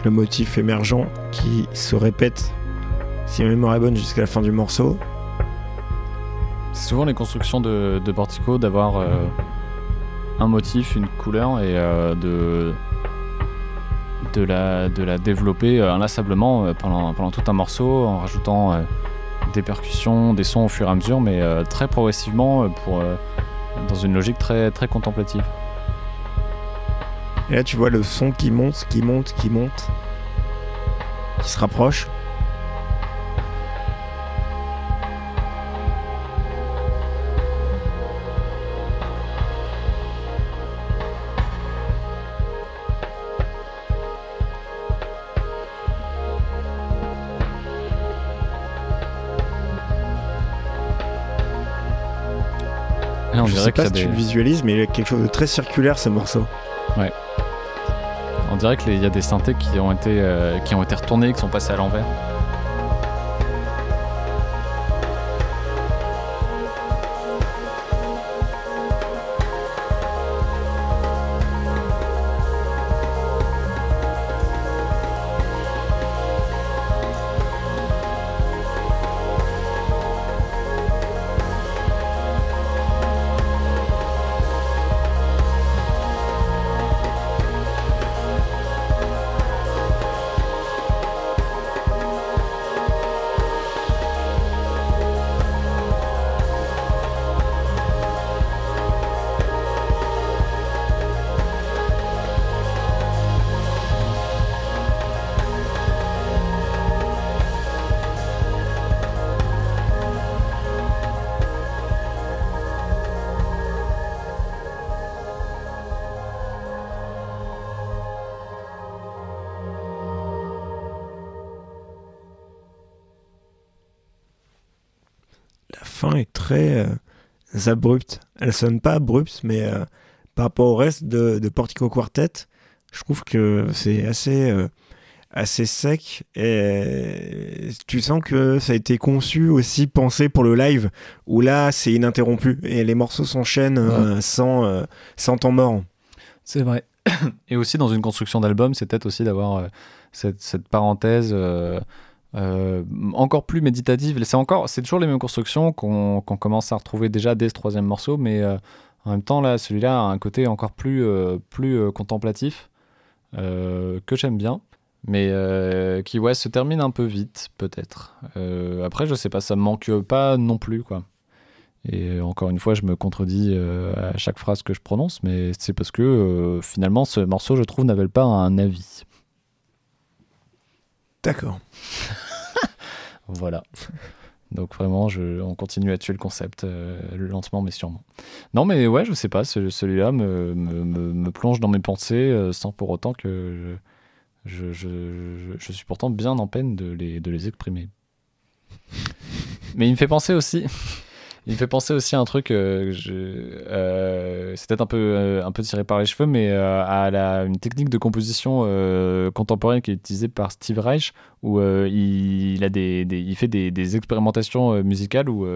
Le motif émergent qui se répète, si ma mémoire est bonne, jusqu'à la fin du morceau. C'est souvent les constructions de, Portico d'avoir euh, un motif, une couleur et euh, de, la, développer euh, inlassablement pendant, tout un morceau en rajoutant des percussions, des sons au fur et à mesure, mais très progressivement pour, dans une logique très contemplative. Et là, tu vois le son qui monte, qui monte, qui monte, qui se rapproche. On Je dirait sais pas si tu le visualises, mais il y a quelque chose de très circulaire ce morceau. On dirait qu'il y a des synthés qui ont été, euh, qui ont été retournés, qui sont passés à l'envers. Euh, abrupte. Elle sonne pas abrupte, mais euh, par rapport au reste de, de Portico Quartet, je trouve que c'est assez, euh, assez sec. Et tu sens que ça a été conçu aussi, pensé pour le live, où là, c'est ininterrompu. Et les morceaux s'enchaînent euh, sans, sans temps mort. C'est vrai. Et aussi dans une construction d'album, c'est peut-être aussi d'avoir cette, cette parenthèse euh, encore plus méditative. C'est encore, c'est toujours les mêmes constructions qu'on commence à retrouver déjà dès ce troisième morceau, mais euh, en même temps là, celui-là a un côté encore plus, euh, plus contemplatif que j'aime bien. Mais qui ouais se termine un peu vite peut-être. Après je sais pas, ça me manque pas non plus quoi. Et encore une fois, je me contredis à chaque phrase que je prononce, mais c'est parce que finalement, ce morceau, je trouve, n'avait pas un avis. D'accord. Voilà. Donc vraiment, je, on continue à tuer le concept euh, lentement mais sûrement. Non, mais ouais, je sais pas, ce- celui-là me, me, me- me plonge dans mes pensées euh, sans pour autant que je, je, je- je- je suis pourtant bien en peine de les, de les exprimer. Mais il me fait penser aussi. Il me fait penser aussi à un truc, euh, euh, c'est peut-être un peu, euh, un peu tiré par les cheveux, mais à la, une technique de composition contemporaine qui est utilisée par Steve Reich, où il, a des, il fait des, des expérimentations musicales où,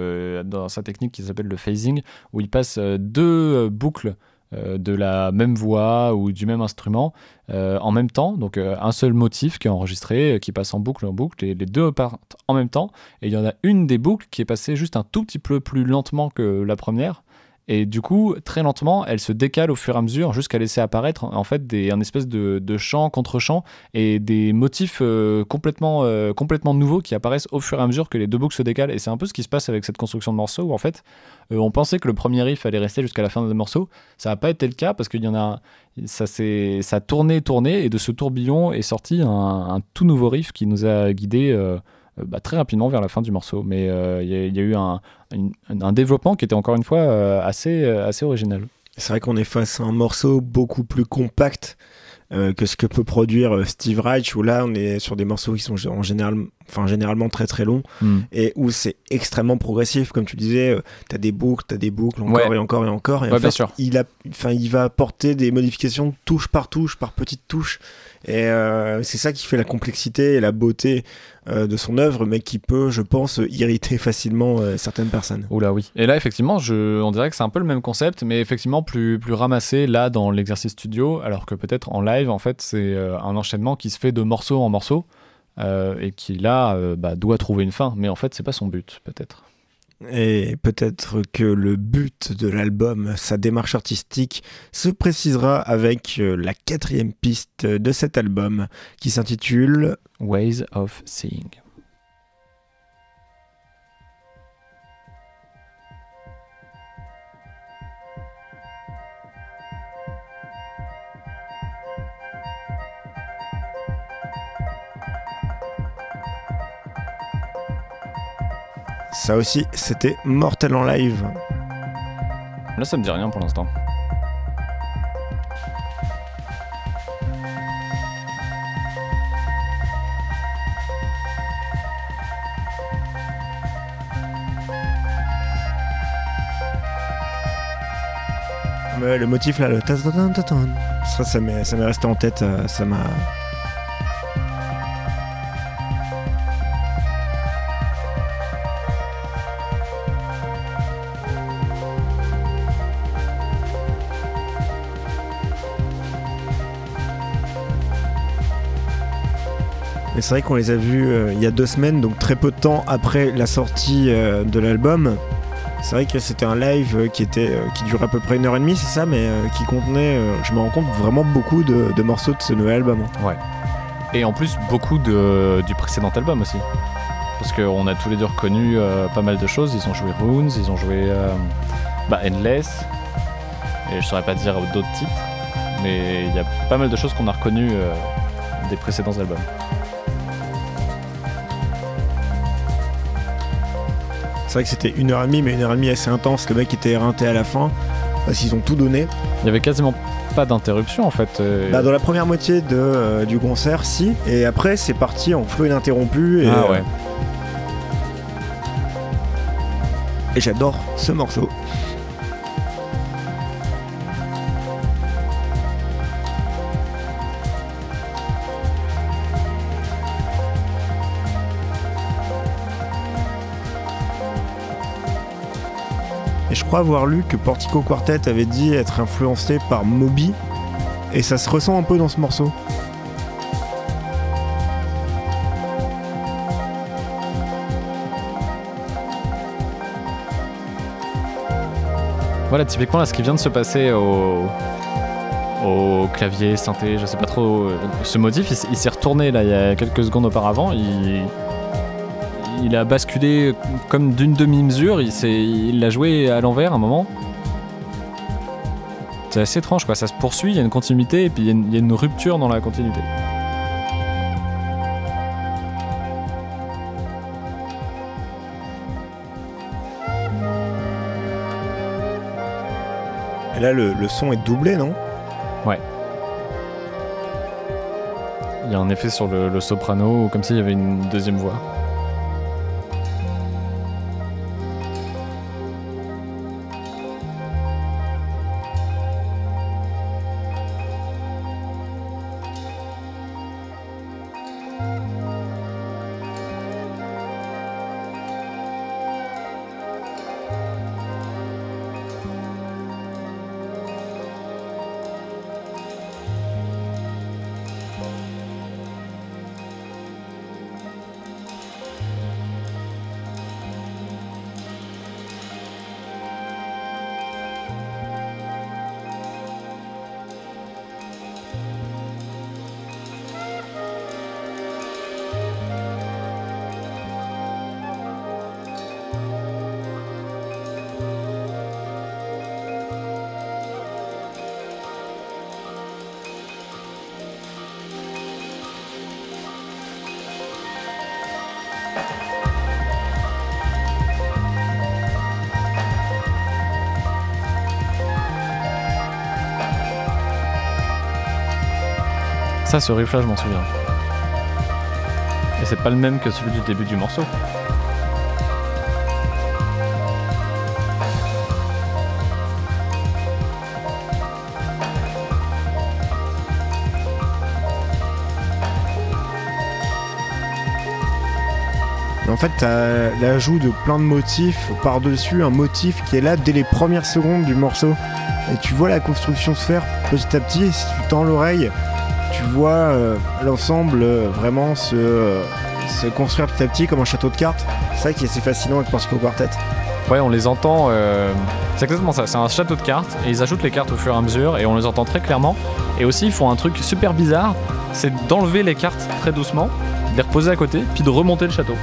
dans sa technique qui s'appelle le phasing, où il passe deux boucles de la même voix ou du même instrument euh, en même temps, donc euh, un seul motif qui est enregistré, euh, qui passe en boucle en boucle, et les deux partent en même temps, et il y en a une des boucles qui est passée juste un tout petit peu plus lentement que la première, et du coup, très lentement, elle se décale au fur et à mesure jusqu'à laisser apparaître en fait un espèce de, de chant contre chant et des motifs euh, complètement, euh, complètement nouveaux qui apparaissent au fur et à mesure que les deux boucles se décalent. Et c'est un peu ce qui se passe avec cette construction de morceaux où en fait, euh, on pensait que le premier riff allait rester jusqu'à la fin des morceaux. Ça n'a pas été le cas parce qu'il y en a, ça, s'est- ça a tourné, tourné et de ce tourbillon est sorti un, un tout nouveau riff qui nous a guidés. Euh, euh, bah, très rapidement vers la fin du morceau. Mais euh, il y, a- il y a eu un, une- un développement qui était encore une fois euh, assez, euh, assez original. C'est vrai qu'on est face à un morceau beaucoup plus compact euh, que ce que peut produire euh, Steve Reich, où là on est sur des morceaux qui sont en général enfin généralement très très longs, Hmm. et où c'est extrêmement progressif, comme tu disais, euh, t'as des boucles, t'as des boucles, encore Ouais. et encore et encore, et en Ouais, bien fait, sûr. il a, il va apporter des modifications touche par touche, par petite touche, et euh, c'est ça qui fait la complexité et la beauté euh, de son œuvre, mais qui peut, je pense, irriter facilement euh, certaines personnes. Oula oui. Et là effectivement, je, on dirait que c'est un peu le même concept, mais effectivement plus, plus ramassé là dans l'exercice studio, alors que peut-être en live en fait c'est un enchaînement qui se fait de morceau en morceau et qui là bah, doit trouver une fin, mais en fait c'est pas son but peut-être. Et peut-être que le but de l'album, sa démarche artistique, se précisera avec euh, la quatrième piste de cet album, qui s'intitule Ways of Seeing. Ça aussi, c'était Mortel en live. Là ça me dit rien pour l'instant. Ouais, le motif là, le ta ça, ça m'est ça m'est resté en tête, euh, ça m'a. C'est vrai qu'on les a vus euh, il y a deux semaines, donc très peu de temps après la sortie euh, de l'album. C'est vrai que c'était un live euh, qui était qui dure à peu près une heure et demie, c'est ça, mais qui contenait, je me rends compte, vraiment beaucoup de, morceaux de ce nouvel album. hein. Et en plus, beaucoup du précédent album aussi. Parce qu'on a tous les deux reconnu pas mal de choses. Ils ont joué Runes, ils ont joué bah, Endless. Et je saurais pas dire d'autres titres. Mais il y a pas mal de choses qu'on a reconnues des précédents albums. C'est vrai que c'était une heure et demie, mais une heure et demie assez intense. Le mec était éreinté à la fin, parce qu'ils ont tout donné. Il y avait quasiment pas d'interruption en fait. euh, Bah, dans la première moitié de, euh, du concert, si. Et après, c'est parti en flot ininterrompu. Et, ah euh, ouais. et j'adore ce morceau. Avoir lu que Portico Quartet avait dit être influencé par Moby. Et ça se ressent un peu dans ce morceau. Voilà, typiquement là, ce qui vient de se passer au, au clavier, synthé, je sais pas trop. euh, Ce motif, il, il s'est retourné là il y a quelques secondes auparavant. Il, il a basculé comme d'une demi-mesure. Il l'a joué à l'envers à un moment. C'est assez étrange quoi. Ça se poursuit, il y a une continuité et puis il y a une, il y a une rupture dans la continuité. Et là, le, le son est doublé, non? Il y a un effet sur le, le soprano, comme s'il y avait une deuxième voix. Ça, ce riff-là, je m'en souviens. Et c'est pas le même que celui du début du morceau. En fait, t'as l'ajout de plein de motifs par-dessus, un motif qui est là dès les premières secondes du morceau. Et tu vois la construction se faire petit à petit, et si tu tends l'oreille, tu vois euh, l'ensemble euh, vraiment se, euh, se construire petit à petit comme un château de cartes. C'est ça qui est assez fascinant avec Particle Quartet. Ouais, on les entend. C'est exactement ça. C'est un château de cartes et ils ajoutent les cartes au fur et à mesure et on les entend très clairement. Et aussi, ils font un truc super bizarre c'est d'enlever les cartes très doucement, de les reposer à côté, puis de remonter le château.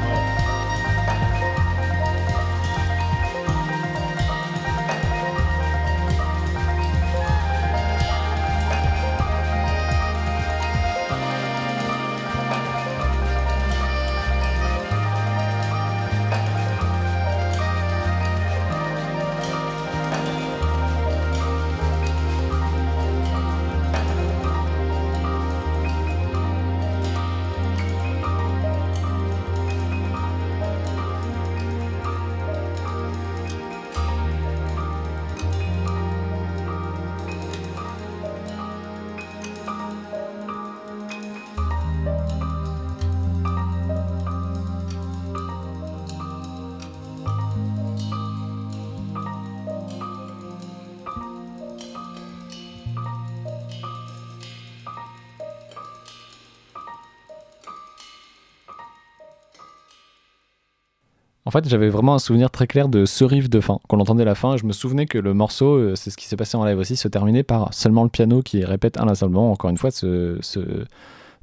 En fait, j'avais vraiment un souvenir très clair de ce riff de fin. Quand on entendait la fin, je me souvenais que le morceau, euh, c'est ce qui s'est passé en live aussi, se terminait par seulement le piano qui répète inlassablement, encore une fois, ce,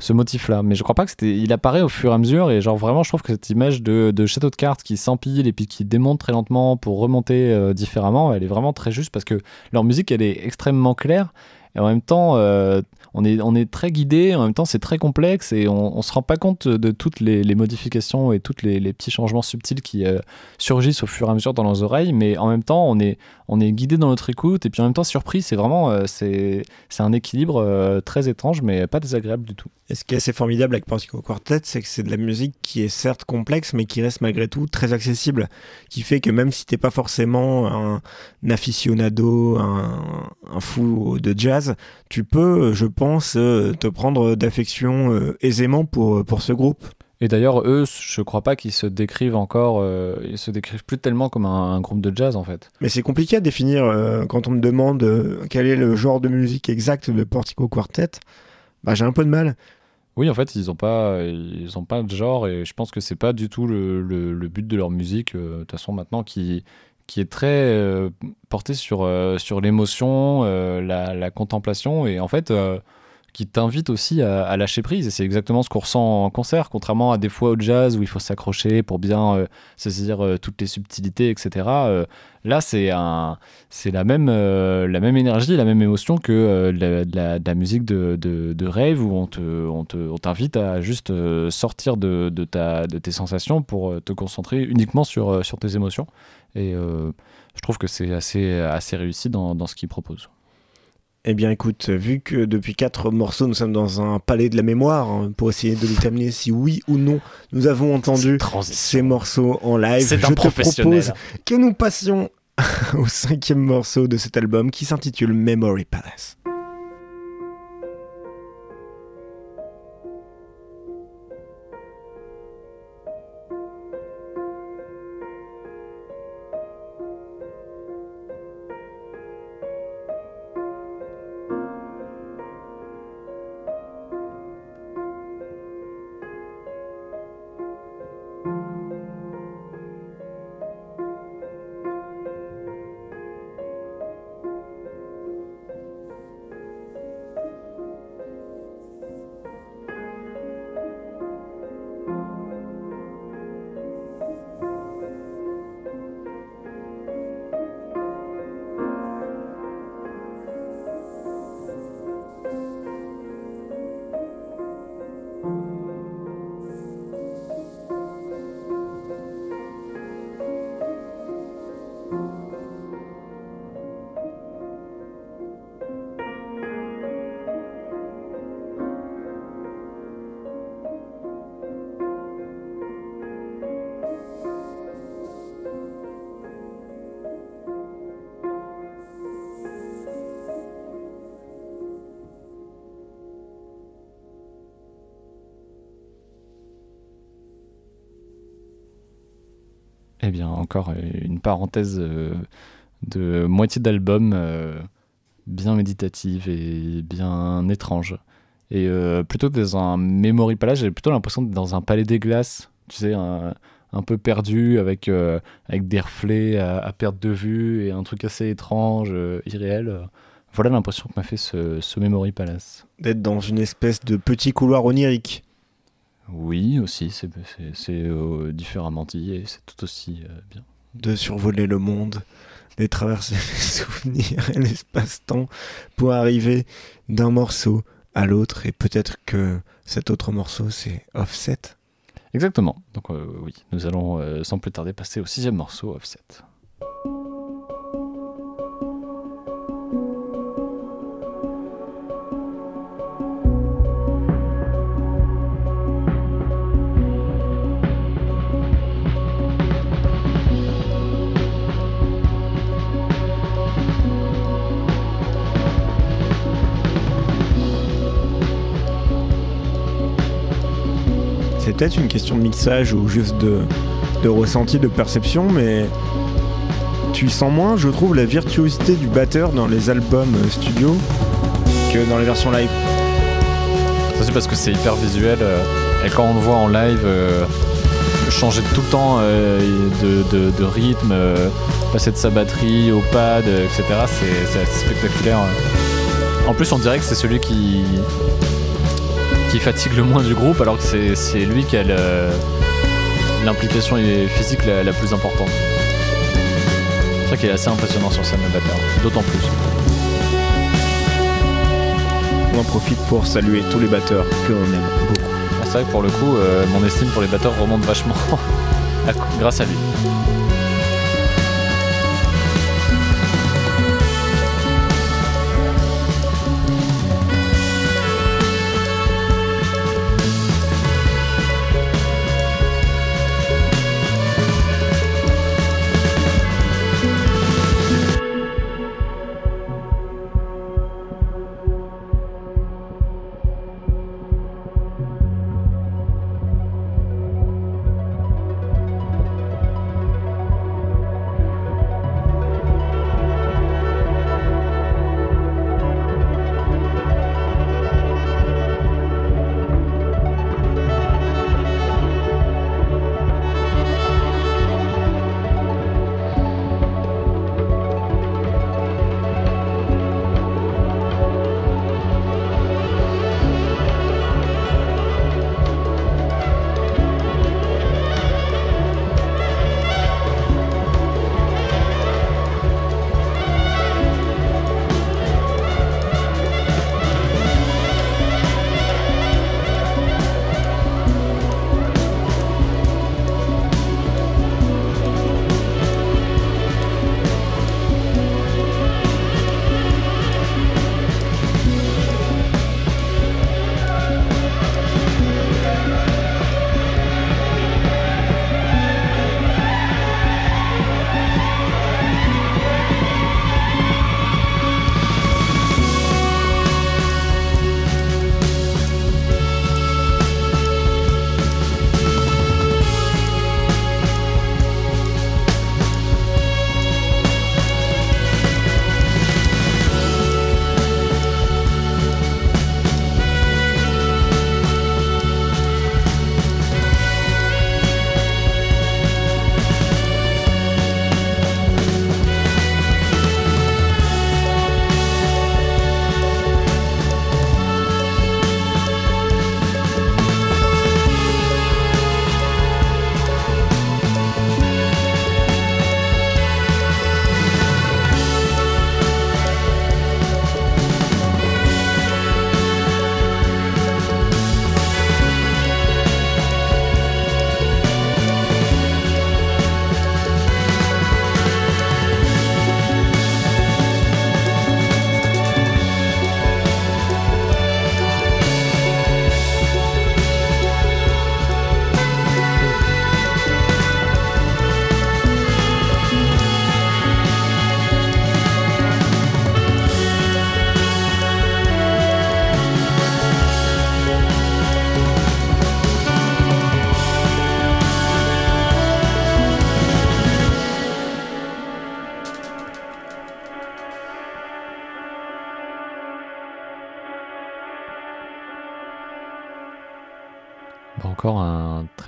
motif-là. Mais je crois pas que c'était. Il apparaît au fur et à mesure, et genre vraiment, je trouve que cette image de, de château de cartes qui s'empile et puis qui démonte très lentement pour remonter euh, différemment, elle est vraiment très juste parce que leur musique, elle est extrêmement claire. En même temps, euh, on, est, très guidé, en même temps c'est très complexe et on, on se rend pas compte de toutes les, modifications et tous les, les petits changements subtils qui euh, surgissent au fur et à mesure dans nos oreilles, mais en même temps on est, on est guidé dans notre écoute et puis en même temps surpris, c'est vraiment euh, c'est, un équilibre euh, très étrange mais pas désagréable du tout. Et ce qui est assez formidable avec Particle Quartet, c'est que c'est de la musique qui est certes complexe, mais qui reste malgré tout très accessible. Qui fait que même si t'es pas forcément un aficionado, un, un fou de jazz, tu peux, je pense, euh, te prendre d'affection aisément pour, pour ce groupe. Et d'ailleurs, eux, je crois pas qu'ils se décrivent encore, euh, ils se décrivent plus tellement comme un, un groupe de jazz en fait. Mais c'est compliqué à définir euh, quand on me demande euh, quel est le genre de musique exact de Portico Quartet. Bah, j'ai un peu de mal. Oui, en fait, ils ont pas, ils ont pas de genre et je pense que c'est pas du tout le, le- le but de leur musique. euh, De toute façon, maintenant, qui, qui est très porté sur, sur l'émotion, la, la contemplation et en fait, qui t'invite aussi à, lâcher prise. Et c'est exactement ce qu'on ressent en concert, contrairement à des fois au jazz où il faut s'accrocher pour bien euh, saisir euh, toutes les subtilités, etc. Euh, là, c'est un, c'est la même, la même énergie, la même émotion que de, la, musique de, de, de rêve où on te, on te, on t'invite à juste sortir de, de, ta, de tes sensations pour te concentrer uniquement sur, sur tes émotions. Et je trouve que c'est assez, assez réussi dans, dans ce qu'ils proposent. Eh bien, écoute, vu que depuis quatre morceaux, nous sommes dans un palais de la mémoire, hein, pour essayer de déterminer si oui ou non nous avons entendu ces morceaux en live, C'est je te propose que nous passions au cinquième morceau de cet album qui s'intitule Memory Palace. Eh bien, encore une parenthèse euh, de moitié d'album euh, bien méditative et bien étrange. Et euh, plutôt dans un Memory Palace, j'ai plutôt l'impression d'être dans un palais des glaces, tu sais, un, peu perdu avec, avec des reflets à, à perte de vue et un truc assez étrange, irréel. Voilà l'impression que m'a fait ce Memory Palace. D'être dans une espèce de petit couloir onirique. Oui, aussi, c'est euh, différemment dit et c'est tout aussi euh, bien. de survoler le monde, de traverser les souvenirs et l'espace-temps pour arriver d'un morceau à l'autre. Et peut-être que cet autre morceau, c'est Offset. Exactement. Donc euh, oui, nous allons euh, sans plus tarder passer au sixième morceau, Offset. Peut-être une question de mixage ou juste de, de ressenti, de perception, mais tu sens moins, je trouve, la virtuosité du batteur dans les albums euh, studio que dans les versions live. Ça c'est parce que c'est hyper visuel euh, et quand on le voit en live, euh, changer tout le temps de, de- rythme, passer de sa batterie au pad, etc. C'est assez spectaculaire. En plus, on dirait que c'est celui qui qui fatigue le moins du groupe, alors que c'est- lui qui a l'implication physique la, la plus importante. C'est vrai qu'il est assez impressionnant sur scène le batteur, d'autant plus. On en profite pour saluer tous les batteurs que l'on aime beaucoup. Ah, C'est vrai que pour le coup, euh, mon estime pour les batteurs remonte vachement à- grâce à lui.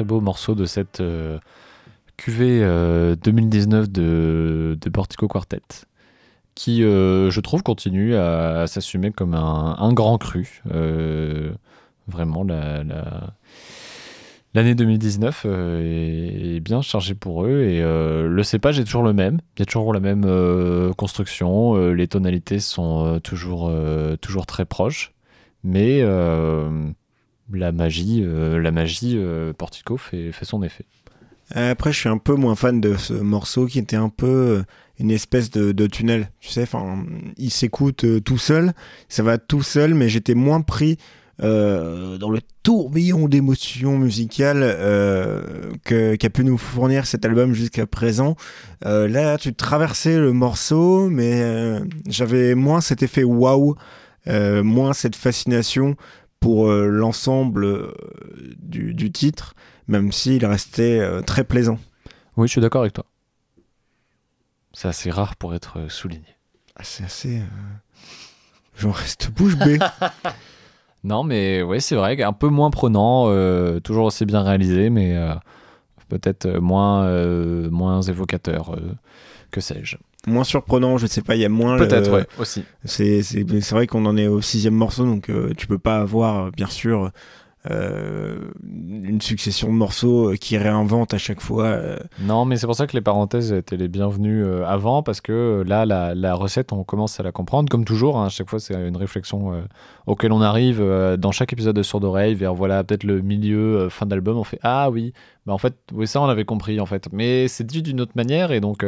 Beau morceau de cette euh, cuvée euh, 2019 de, de Portico Quartet, qui, euh, je trouve, continue à, s'assumer comme un, grand cru. Euh, vraiment, la, la- l'année 2019 euh, est, bien chargée pour eux et euh, le cépage est toujours le même. Il y a toujours la même euh, construction, euh, les tonalités sont euh, toujours, euh, toujours très proches, mais euh, la magie, euh, la magie euh, Portico fait, son effet. Après, je suis un peu moins fan de ce morceau qui était un peu euh, une espèce de, tunnel. Tu sais, enfin, il s'écoute tout seul, ça va tout seul, mais j'étais moins pris dans le tourbillon d'émotions musicales qu'a pu nous fournir cet album jusqu'à présent. Là, tu traversais le morceau, mais j'avais moins cet effet waouh, moins cette fascination pour euh, l'ensemble euh, du, du titre même s'il restait euh, très plaisant. Oui, je suis d'accord avec toi. C'est assez rare pour être souligné. Ah, c'est assez. J'en reste bouche bée. Non, mais oui, c'est vrai, un peu moins prenant, euh, toujours aussi bien réalisé, mais euh, peut-être moins, euh, moins évocateur, que sais-je. Moins surprenant, je sais pas, il y a moins. Peut-être, euh, ouais, aussi. C'est c'est- c'est vrai qu'on en est au sixième morceau, donc euh, tu peux pas avoir, euh, bien sûr, euh, une succession de morceaux qui réinventent à chaque fois. euh, Non, mais c'est pour ça que les parenthèses étaient les bienvenues avant, parce que là, la, la recette, on commence à la comprendre. Comme toujours, hein, à chaque fois, c'est une réflexion euh, auquel on arrive dans chaque épisode de Sourd vers voilà, peut-être le milieu, fin d'album. On fait Ah oui, bah, en fait, oui, ça, on l'avait compris, en fait. Mais c'est dit d'une autre manière, et donc.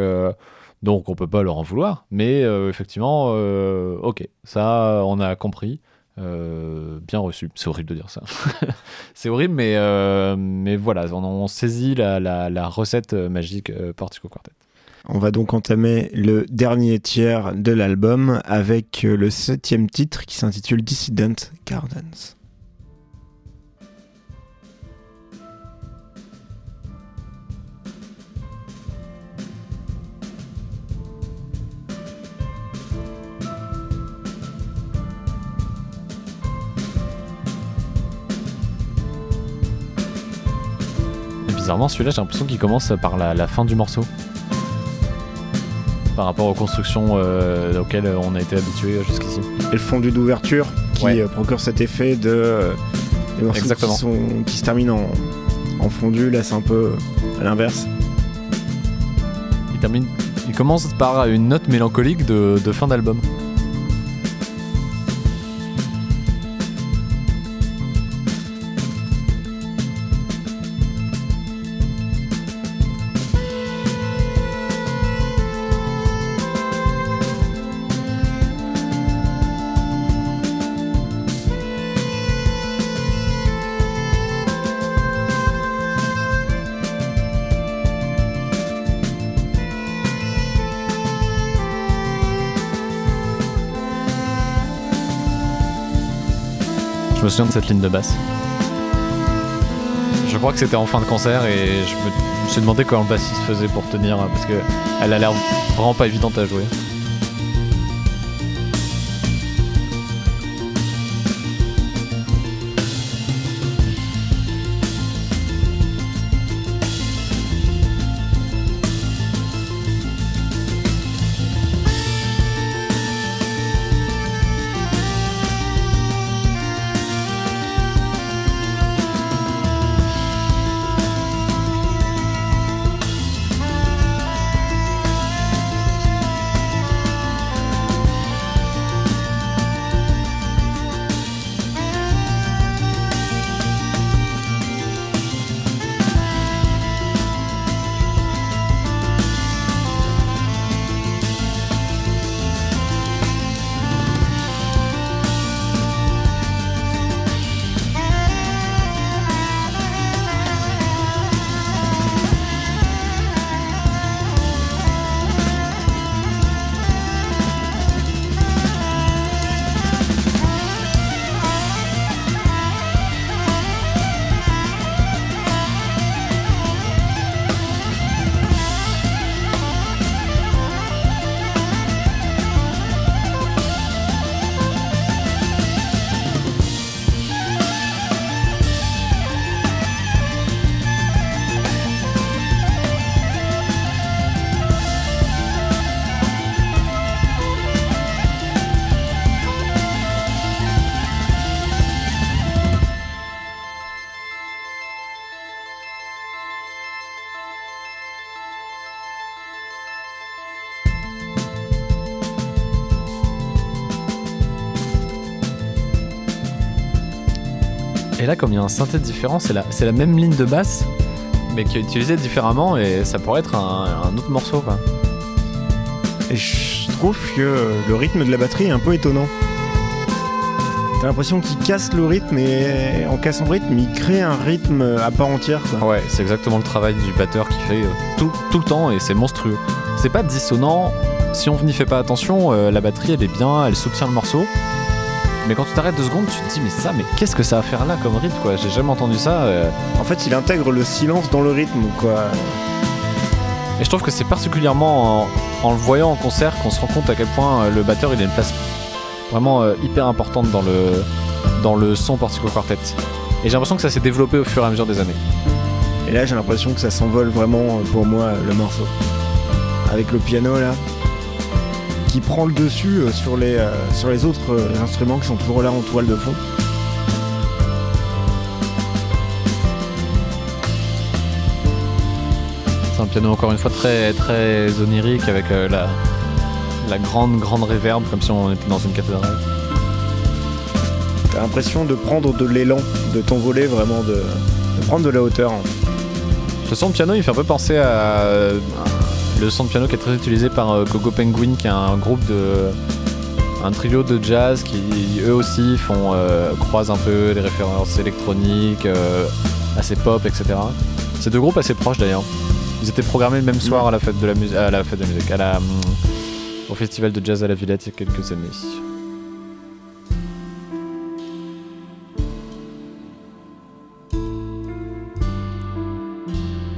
Donc on peut pas leur en vouloir, mais euh, effectivement, euh, ok, ça on a compris, Euh, bien reçu. C'est horrible de dire ça. c'est horrible, mais, voilà, on, on saisit la, la, recette magique Portico Quartet. On va donc entamer le dernier tiers de l'album avec le septième titre qui s'intitule Dissident Gardens. Bizarrement, celui-là, j'ai l'impression qu'il commence par la, la fin du morceau. Par rapport aux constructions euh, auxquelles on a été habitué jusqu'ici. Et le fondu d'ouverture qui Ouais. euh, procure cet effet de euh, les morceaux Exactement. Qui, sont- qui se terminent en, en fondu. Là, c'est un peu à l'inverse. Il, termine, il commence par une note mélancolique de, de fin d'album. Je me souviens de cette ligne de basse. Je crois que c'était en fin de concert et je me, suis demandé comment le bassiste faisait pour tenir parce que elle a l'air vraiment pas évidente à jouer. Comme il y a un synthé différent, c'est la, c'est la même ligne de basse, mais qui est utilisée différemment et ça pourrait être un, un autre morceau. Quoi. Et je trouve que le rythme de la batterie est un peu étonnant. T'as l'impression qu'il casse le rythme et en cassant le rythme, il crée un rythme à part entière. Quoi. Ouais, c'est exactement le travail du batteur qui fait euh, tout, tout le temps et c'est monstrueux. C'est pas dissonant, si on n'y fait pas attention, euh, la batterie elle est bien, elle soutient le morceau. Mais quand tu t'arrêtes deux secondes, tu te dis mais ça, mais qu'est-ce que ça va faire là comme rythme quoi? J'ai jamais entendu ça. euh. En fait, il intègre le silence dans le rythme, quoi. Et je trouve que c'est particulièrement en, en le voyant en concert qu'on se rend compte à quel point euh, le batteur il a une place vraiment euh, hyper importante dans le, dans le son Portico Quartet. Et j'ai l'impression que ça s'est développé au fur et à mesure des années. Et là, j'ai l'impression que ça s'envole vraiment euh, pour moi, le morceau. Avec le piano, là, qui prend le dessus euh, sur les, euh, sur les autres euh, instruments qui sont toujours là en toile de fond. C'est un piano encore une fois très, très onirique avec la, la grande, grande réverb comme si on était dans une cathédrale. T'as l'impression de prendre de l'élan, de t'envoler vraiment, de, de prendre de la hauteur. Le son de piano, il fait un peu penser à le son de piano qui est très utilisé par euh, Gogo Penguin, qui est un groupe de. un trio de jazz qui eux aussi font. euh, croisent un peu les références électroniques, euh, assez pop, etc. C'est deux groupes assez proches d'ailleurs. Ils étaient programmés le même soir à la fête de la musique. à la fête de la musique, à la. au festival de jazz à la Villette il y a quelques années.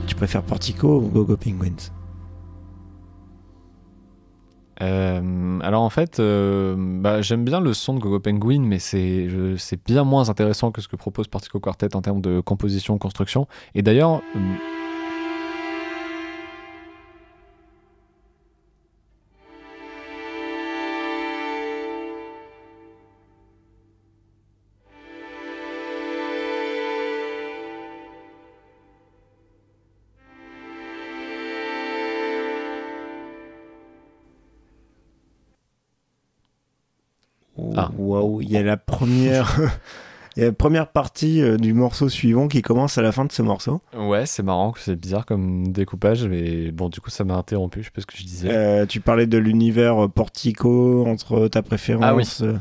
Tu préfères Portico ou Gogo Penguins? Euh, alors en fait, euh, bah, j'aime bien le son de Gogo Penguin, mais c'est bien moins intéressant que ce que propose Partico Quartet en termes de composition, construction. Et d'ailleurs, Ah. Waouh, il y a la première. Il y a la première partie euh, du morceau suivant qui commence à la fin de ce morceau. ouais, c'est marrant, c'est bizarre comme découpage, mais bon, du coup, ça m'a interrompu. Je sais pas ce que je disais. Euh, tu parlais de l'univers euh, Portico entre ta préférence. Ah oui. euh,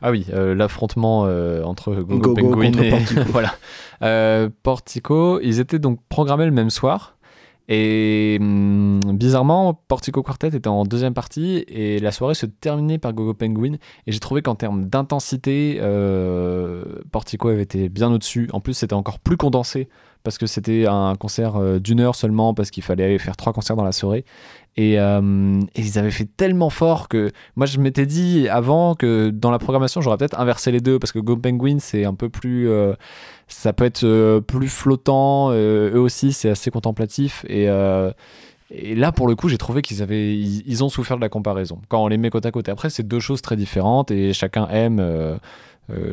Ah oui, l'affrontement entre Gogo, Gogo Penguin et Portico. voilà. Portico, ils étaient donc programmés le même soir. Et hum, bizarrement, Portico Quartet était en deuxième partie et la soirée se terminait par Gogo Penguin. Et j'ai trouvé qu'en termes d'intensité, euh, Portico avait été bien au-dessus. En plus, c'était encore plus condensé parce que c'était un concert euh, d'une heure seulement parce qu'il fallait faire trois concerts dans la soirée. Et, euh, et ils avaient fait tellement fort que moi je m'étais dit avant que dans la programmation j'aurais peut-être inversé les deux parce que Go Penguin c'est un peu plus euh, ça peut être euh, plus flottant euh, eux aussi c'est assez contemplatif et euh, et là, pour le coup, j'ai trouvé qu'ils avaient, ils, ont souffert de la comparaison. Quand on les met côte à côte. Après, c'est deux choses très différentes et chacun aime. euh,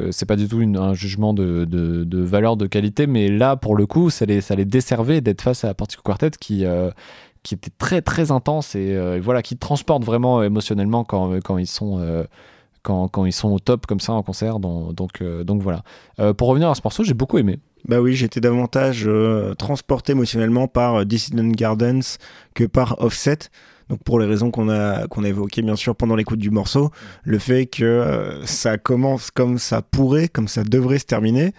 c'est pas du tout un jugement de, valeur de qualité, mais là, pour le coup, ça les, ça les desservait d'être face à Portico Quartet qui, qui était très très intense et, et voilà, qui transporte vraiment émotionnellement quand, quand ils sont. Quand, ils sont au top comme ça en concert, euh, donc voilà. Euh, pour revenir à ce morceau, j'ai beaucoup aimé. Bah oui, j'étais davantage euh, transporté émotionnellement par Dissident Gardens que par Offset. Donc pour les raisons qu'on a qu'on a évoquées bien sûr pendant l'écoute du morceau, le fait que ça commence comme ça pourrait, comme ça devrait se terminer.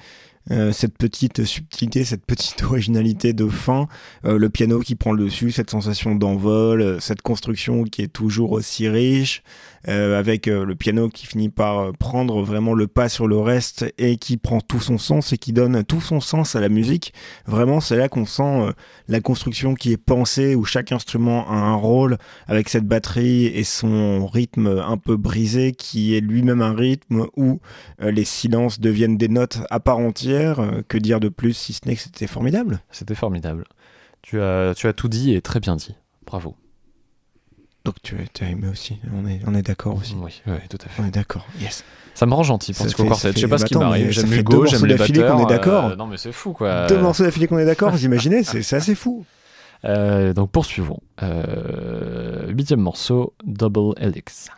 Cette petite subtilité, cette petite originalité de fin, le piano qui prend le dessus, cette sensation d'envol, cette construction qui est toujours aussi riche, euh, avec euh, le piano qui finit par euh, prendre vraiment le pas sur le reste et qui prend tout son sens et qui donne tout son sens à la musique. Vraiment, c'est là qu'on sent la construction qui est pensée, où chaque instrument a un rôle, avec cette batterie et son rythme un peu brisé, qui est lui-même un rythme où les silences deviennent des notes à part entière. Que dire de plus si ce n'est que c'était formidable? C'était formidable. Tu as, tu as tout dit et très bien dit. Bravo. Donc tu, as aimé aussi, on est, on est d'accord aussi. Oui, oui, tout à fait. On est d'accord, yes. Ça me rend gentil, Portico fait- Quartet. Je sais pas ce qui m'arrive. J'aime Hugo, j'aime les batteurs. qu'on est d'accord. euh, non, mais c'est fou, quoi. Deux morceaux d'affilée qu'on est d'accord, vous imaginez C'est c'est assez fou. Euh, donc poursuivons. Euh, huitième morceau, Double Helix.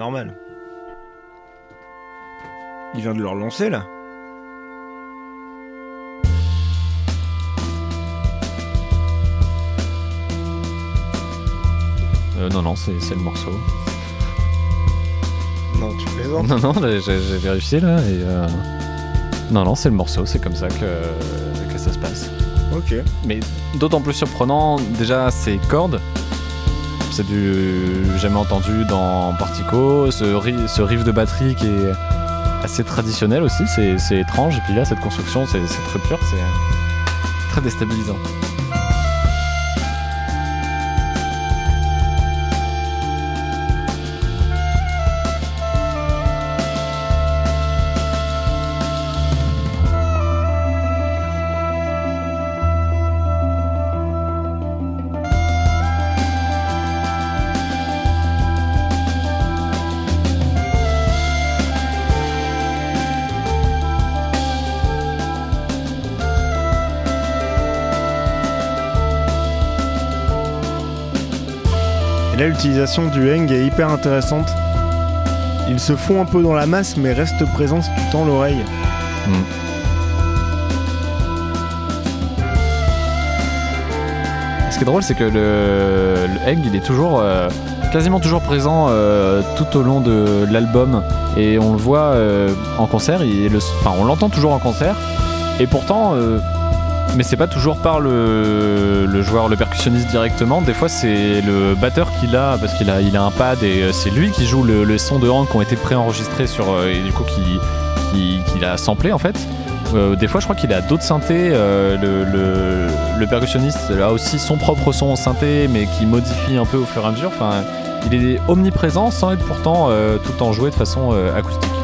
Normal. Il vient de le relancer là. Euh, non, non, c'est c'est le morceau. Non, tu plaisantes. Non, non, j'ai j'ai vérifié là et. euh, Non, non, c'est le morceau, c'est comme ça que, que ça se passe. Ok. Mais d'autant plus surprenant, déjà, ces cordes. C'est du jamais entendu dans Partico. Ce, ri- ce riff de batterie qui est assez traditionnel aussi, c'est étrange. Et puis là, cette construction, c'est très pur, c'est très déstabilisant. L'utilisation du hang est hyper intéressante. Il se fond un peu dans la masse, mais reste présent si tu l'oreille. Ce qui est drôle, c'est que le, le Hang, il est toujours, euh, quasiment toujours présent euh, tout au long de l'album. Et on le voit euh, en concert, il enfin, on l'entend toujours en concert. Et pourtant, mais c'est pas toujours par le, joueur, le percussionniste directement. Des fois, c'est le batteur qui l'a, parce qu'il a, a un pad et euh, c'est lui qui joue le, le son de Hang qui ont été préenregistrés sur, euh, et du coup, qui, qui, l'a samplé en fait. Euh, des fois, je crois qu'il a d'autres synthés. le, percussionniste a aussi son propre son en synthé, mais qui modifie un peu au fur et à mesure. Il est omniprésent sans être pourtant tout temps joué de façon acoustique.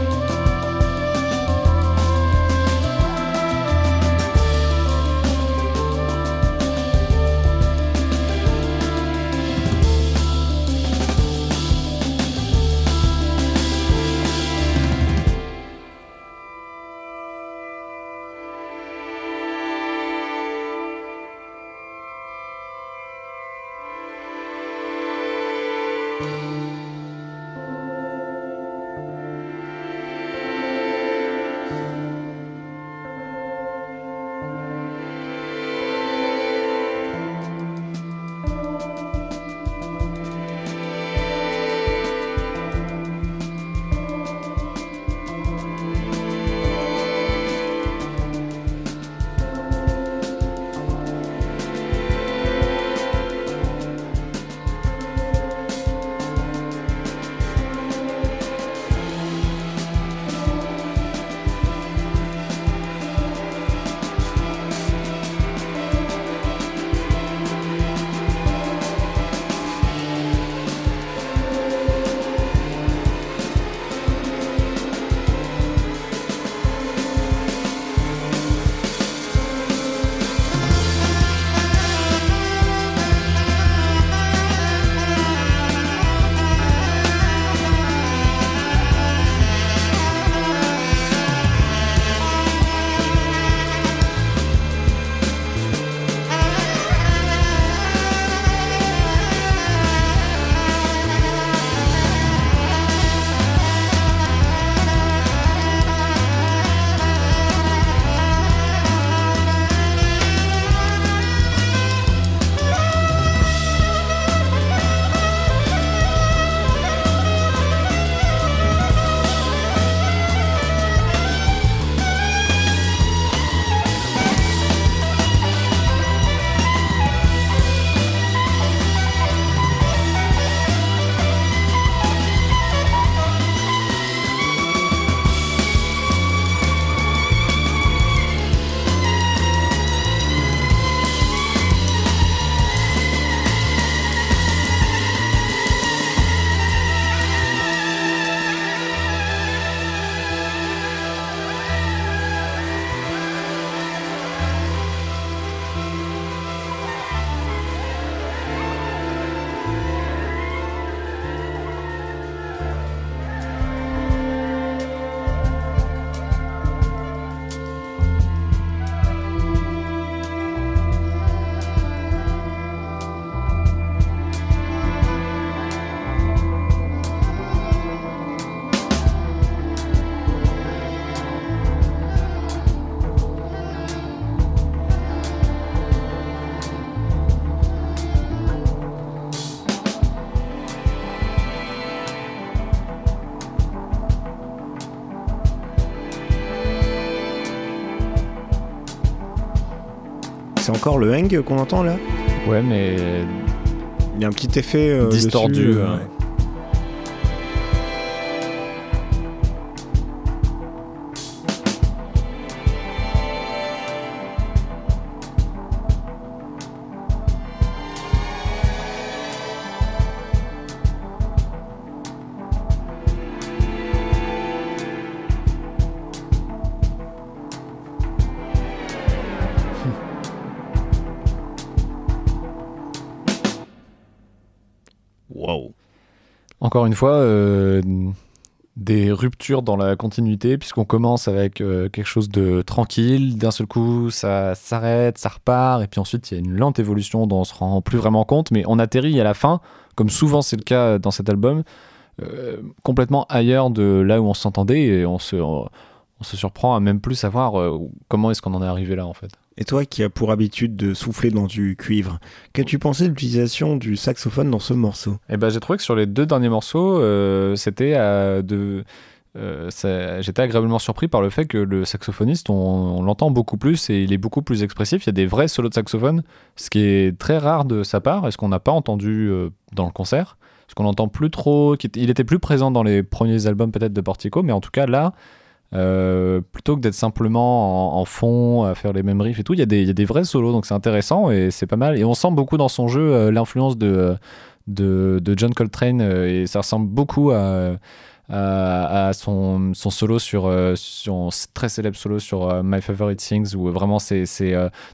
Encore le hang qu'on entend là? Ouais, mais Il y a un petit effet euh, Distordu, dessus, euh, ouais. Encore une fois, euh, des ruptures dans la continuité, puisqu'on commence avec euh, quelque chose de tranquille, d'un seul coup ça s'arrête, ça repart, et puis ensuite il y a une lente évolution dont on se rend plus vraiment compte, mais on atterrit à la fin, comme souvent c'est le cas dans cet album, euh, complètement ailleurs de là où on s'entendait, et on se, surprend à même plus savoir comment est-ce qu'on en est arrivé là en fait. Et toi qui as pour habitude de souffler dans du cuivre, qu'as-tu pensé de l'utilisation du saxophone dans ce morceau? Et ben j'ai trouvé que sur les deux derniers morceaux, euh, c'était à euh, J'étais agréablement surpris par le fait que le saxophoniste, on, l'entend beaucoup plus et il est beaucoup plus expressif. Il y a des vrais solos de saxophone, ce qui est très rare de sa part et ce qu'on n'a pas entendu euh, dans le concert. Ce qu'on n'entend plus trop. Il était plus présent dans les premiers albums peut-être de Portico, mais en tout cas là, euh, plutôt que d'être simplement en, fond à faire les mêmes riffs et tout, il y, il y a des vrais solos, donc c'est intéressant et c'est pas mal. Et on sent beaucoup dans son jeu euh, l'influence de, de, John Coltrane euh, et ça ressemble beaucoup à, à, son, son solo sur son très célèbre solo sur My Favorite Things où vraiment c'est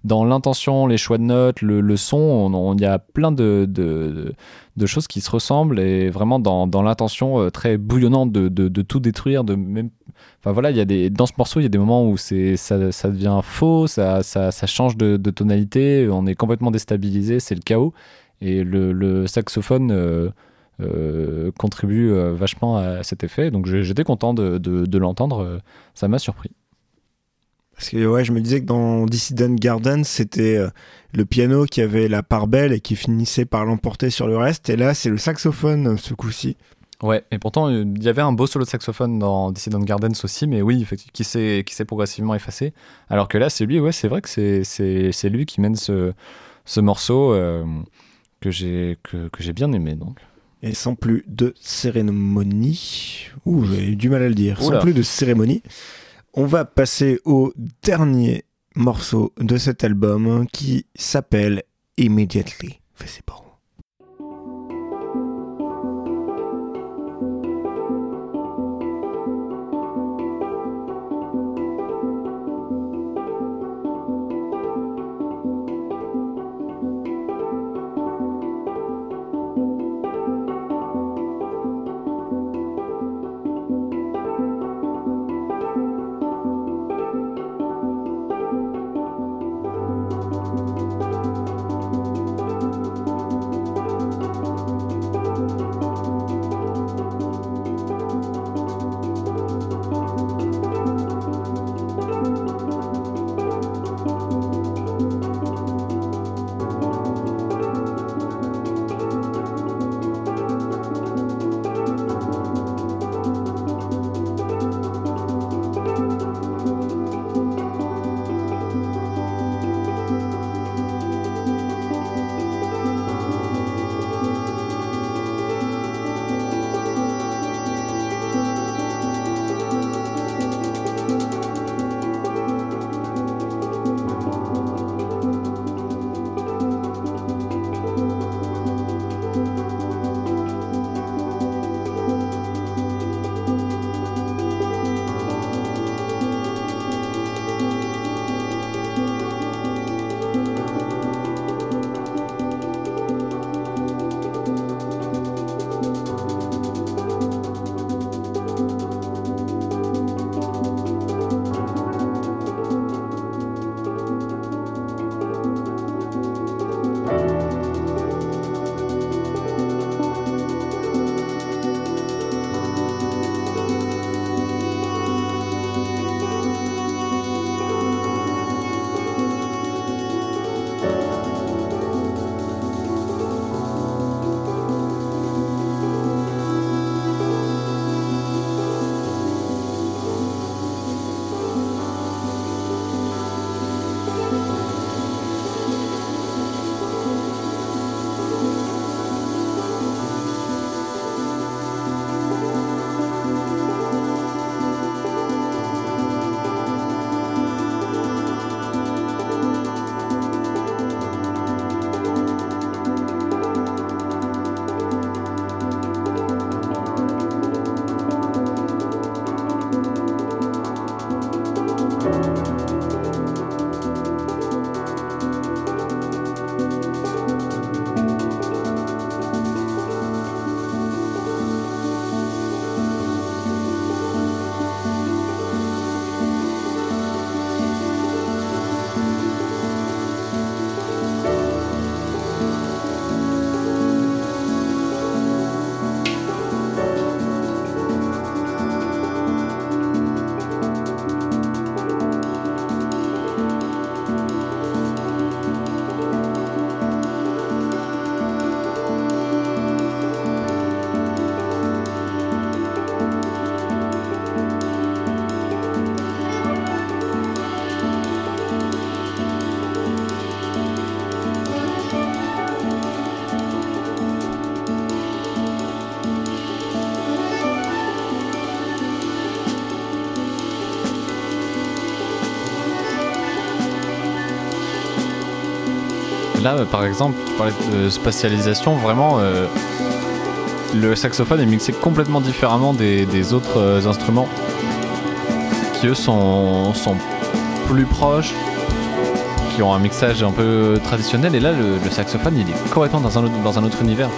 dans l'intention, les choix de notes, le, son, on- on- il y a plein de, de, choses qui se ressemblent et vraiment dans, dans l'intention très bouillonnante de, de, de tout détruire, de même Enfin voilà, il y a des dans ce morceau, il y a des moments où c'est ça, devient faux, ça, ça, change de, tonalité, on est complètement déstabilisé, c'est le chaos. Et le, saxophone euh, euh, contribue euh, vachement à cet effet. Donc j'étais content de, de, l'entendre, ça m'a surpris. Parce que ouais, je me disais que dans Dissident Garden, c'était le piano qui avait la part belle et qui finissait par l'emporter sur le reste. Et là, c'est le saxophone ce coup-ci. Ouais, et pourtant euh, il y avait un beau solo de saxophone dans Dissident Gardens aussi, mais oui, effectivement, qui s'est progressivement effacé. Alors que là, c'est lui, ouais, c'est vrai que c'est c'est c'est lui qui mène ce ce morceau euh, que j'ai que, que j'ai bien aimé donc. Et sans plus de cérémonie, ouh, j'ai eu du mal à le dire, Oula. sans plus de cérémonie, on va passer au dernier morceau de cet album qui s'appelle Immediately. Fais ses parents. Là, euh, par exemple, tu parlais de spatialisation, vraiment, euh, le saxophone est mixé complètement différemment des, autres euh, instruments qui, eux, sont, plus proches, qui ont un mixage un peu traditionnel. Et là, le, saxophone, il est complètement dans un autre univers.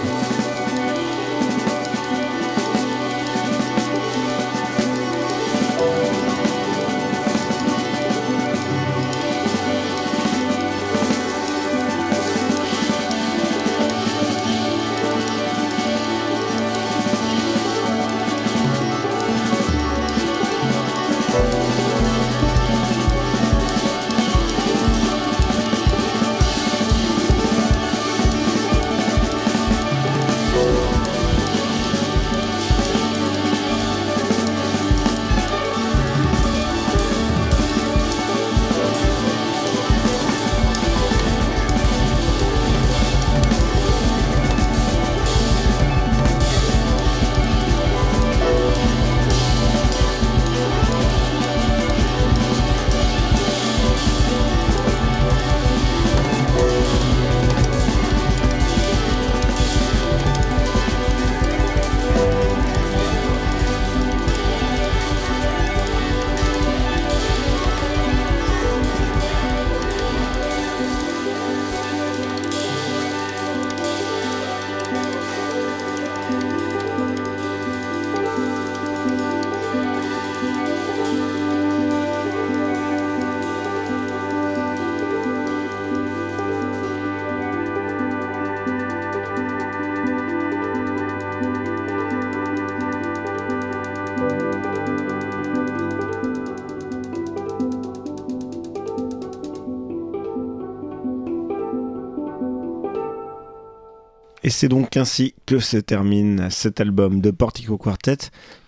Et c'est donc ainsi que se termine cet album de Portico Quartet.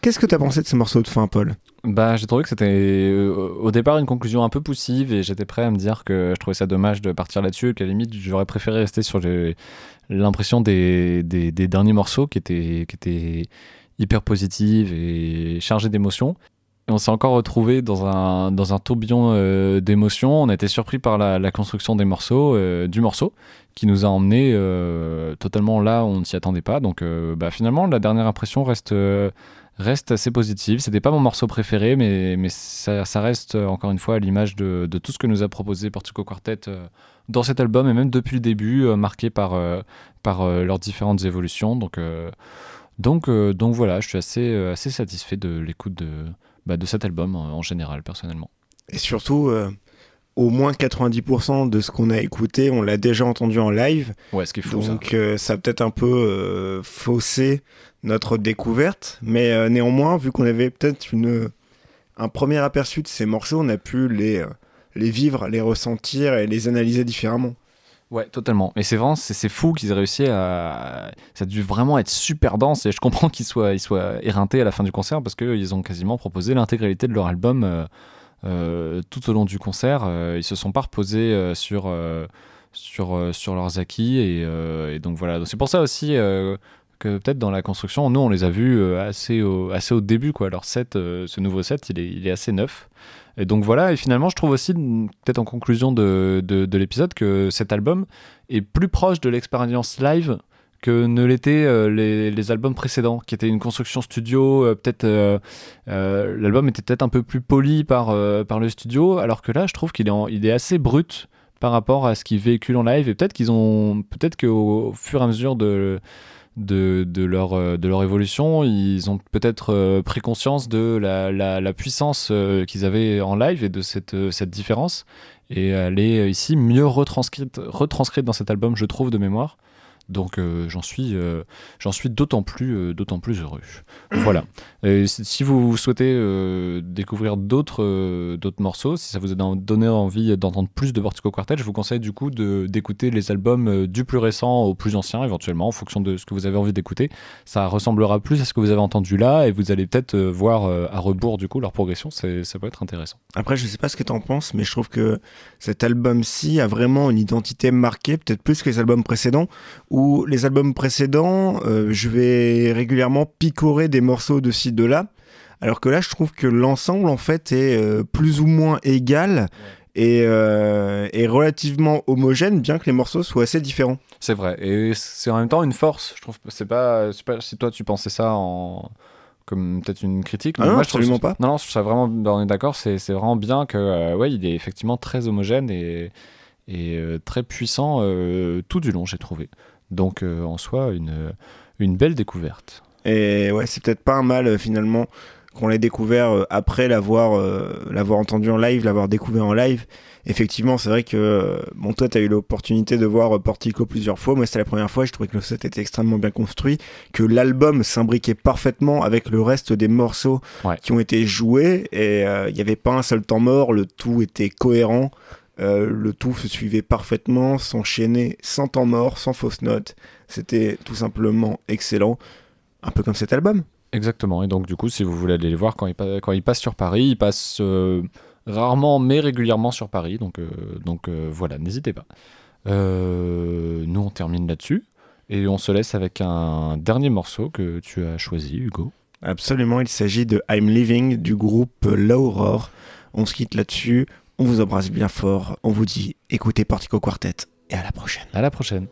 Qu'est-ce que t'as pensé de ce morceau de fin, Paul? Bah, j'ai trouvé que c'était euh, au départ une conclusion un peu poussive et j'étais prêt à me dire que je trouvais ça dommage de partir là-dessus, qu'à la limite j'aurais préféré rester sur l'impression des, derniers morceaux qui étaient, hyper positives et chargées d'émotions. Et on s'est encore retrouvé dans un, dans un tourbillon euh, d'émotions. On a été surpris par la, construction des morceaux, euh, du morceau, qui nous a emmené euh, totalement là où on ne s'y attendait pas. Donc euh, bah, finalement, la dernière impression reste, reste assez positive. C'était pas mon morceau préféré, mais, mais ça, reste encore une fois à l'image de, de tout ce que nous a proposé Portico Quartet dans cet album et même depuis le début, marqué par, par leurs différentes évolutions. Donc, donc, donc voilà, je suis assez, assez satisfait de l'écoute de, bah, de cet album en, en général, personnellement. Et surtout, euh, au moins 90% de ce qu'on a écouté, on l'a déjà entendu en live. Ouais, ce qui est fou, ça. Donc euh, ça a peut-être un peu euh, faussé notre découverte. Mais euh, néanmoins, vu qu'on avait peut-être une, un premier aperçu de ces morceaux, on a pu les, euh, les vivre, les ressentir et les analyser différemment. Ouais, totalement. Et c'est vraiment, c'est fou qu'ils aient réussi à. Ça a dû vraiment être super dense et je comprends qu'ils soient, ils soient éreintés à la fin du concert parce qu'ils ont quasiment proposé l'intégralité de leur album euh, euh, tout au long du concert. Euh, ils se sont pas reposés euh, sur, sur, sur leurs acquis et, donc voilà. C'est pour ça aussi. que peut-être dans la construction, nous on les a vus assez, au, assez au début, quoi. Leur set, ce nouveau set, il est, il est assez neuf. Et donc voilà, et finalement, je trouve aussi, peut-être en conclusion de, de, de l'épisode, que cet album est plus proche de l'expérience live que ne l'étaient euh, les, les albums précédents, qui étaient une construction studio. euh, peut-être euh, l'album était peut-être un peu plus poli par, par le studio, alors que là, je trouve qu'il est, il est assez brut par rapport à ce qu'ils véhiculent en live. Et peut-être qu'ils ont, peut-être qu'au au fur et à mesure de de, de, leur, euh, de leur évolution, ils ont peut-être euh, pris conscience de la, la, puissance euh, qu'ils avaient en live et de cette, cette différence. Et elle est ici mieux retranscrite, retranscrite dans cet album, je trouve, de mémoire. Donc euh, j'en suis, euh, suis d'autant plus, euh, plus heureux. Voilà. Si vous souhaitez découvrir d'autres, d'autres morceaux, si ça vous a don- donné envie d'entendre plus de Vertigo Quartet, je vous conseille du coup d'écouter les albums du plus récent au plus ancien, éventuellement, en fonction de ce que vous avez envie d'écouter. Ça ressemblera plus à ce que vous avez entendu là, et vous allez peut-être voir à rebours du coup leur progression. Ça peut être intéressant. Après, je sais pas ce que t'en penses, mais je trouve que cet album-ci a vraiment une identité marquée, peut-être plus que les albums précédents, les albums précédents, euh, je vais régulièrement picorer des morceaux de ci, de là, alors que là, je trouve que l'ensemble, en fait, est euh, plus ou moins égal, est, euh, est relativement homogène, bien que les morceaux soient assez différents. C'est vrai. Et c'est en même temps une force. Je trouve. C'est pas. Si toi tu pensais ça en comme peut-être une critique. Ah non, moi, je trouve absolument pas. Non, non, je trouve ça vraiment. ben, on est d'accord. C'est c'est vraiment bien que. euh, ouais, il est effectivement très homogène et et euh, très puissant tout du long. J'ai trouvé. Donc euh, en soi une une belle découverte. Et ouais, c'est peut-être pas un mal euh, finalement qu'on l'ait découvert euh, après l'avoir l'avoir entendu en live, l'avoir découvert en live. Effectivement, c'est vrai que bon, toi, t'as eu l'opportunité de voir Portico plusieurs fois. Moi, c'était la première fois. Je trouvais que le set était extrêmement bien construit, que l'album s'imbriquait parfaitement avec le reste des morceaux Ouais. qui ont été joués. Et il n'y avait pas un seul temps mort. Le tout était cohérent. Euh, le tout se suivait parfaitement, s'enchaînait sans temps mort, sans fausse note. C'était tout simplement excellent. Un peu comme cet album. Exactement. Et donc, du coup, si vous voulez aller les voir quand ils, pa- quand ils passent sur Paris, ils passent euh, rarement mais régulièrement sur Paris. Donc, euh, donc voilà, n'hésitez pas. Nous, on termine là-dessus. Et on se laisse avec un dernier morceau que tu as choisi, Hugo. Absolument, il s'agit de I'm Living du groupe L'Aurore. On se quitte là-dessus, on vous embrasse bien fort, on vous dit écoutez Portico Quartet et à la prochaine. À la prochaine.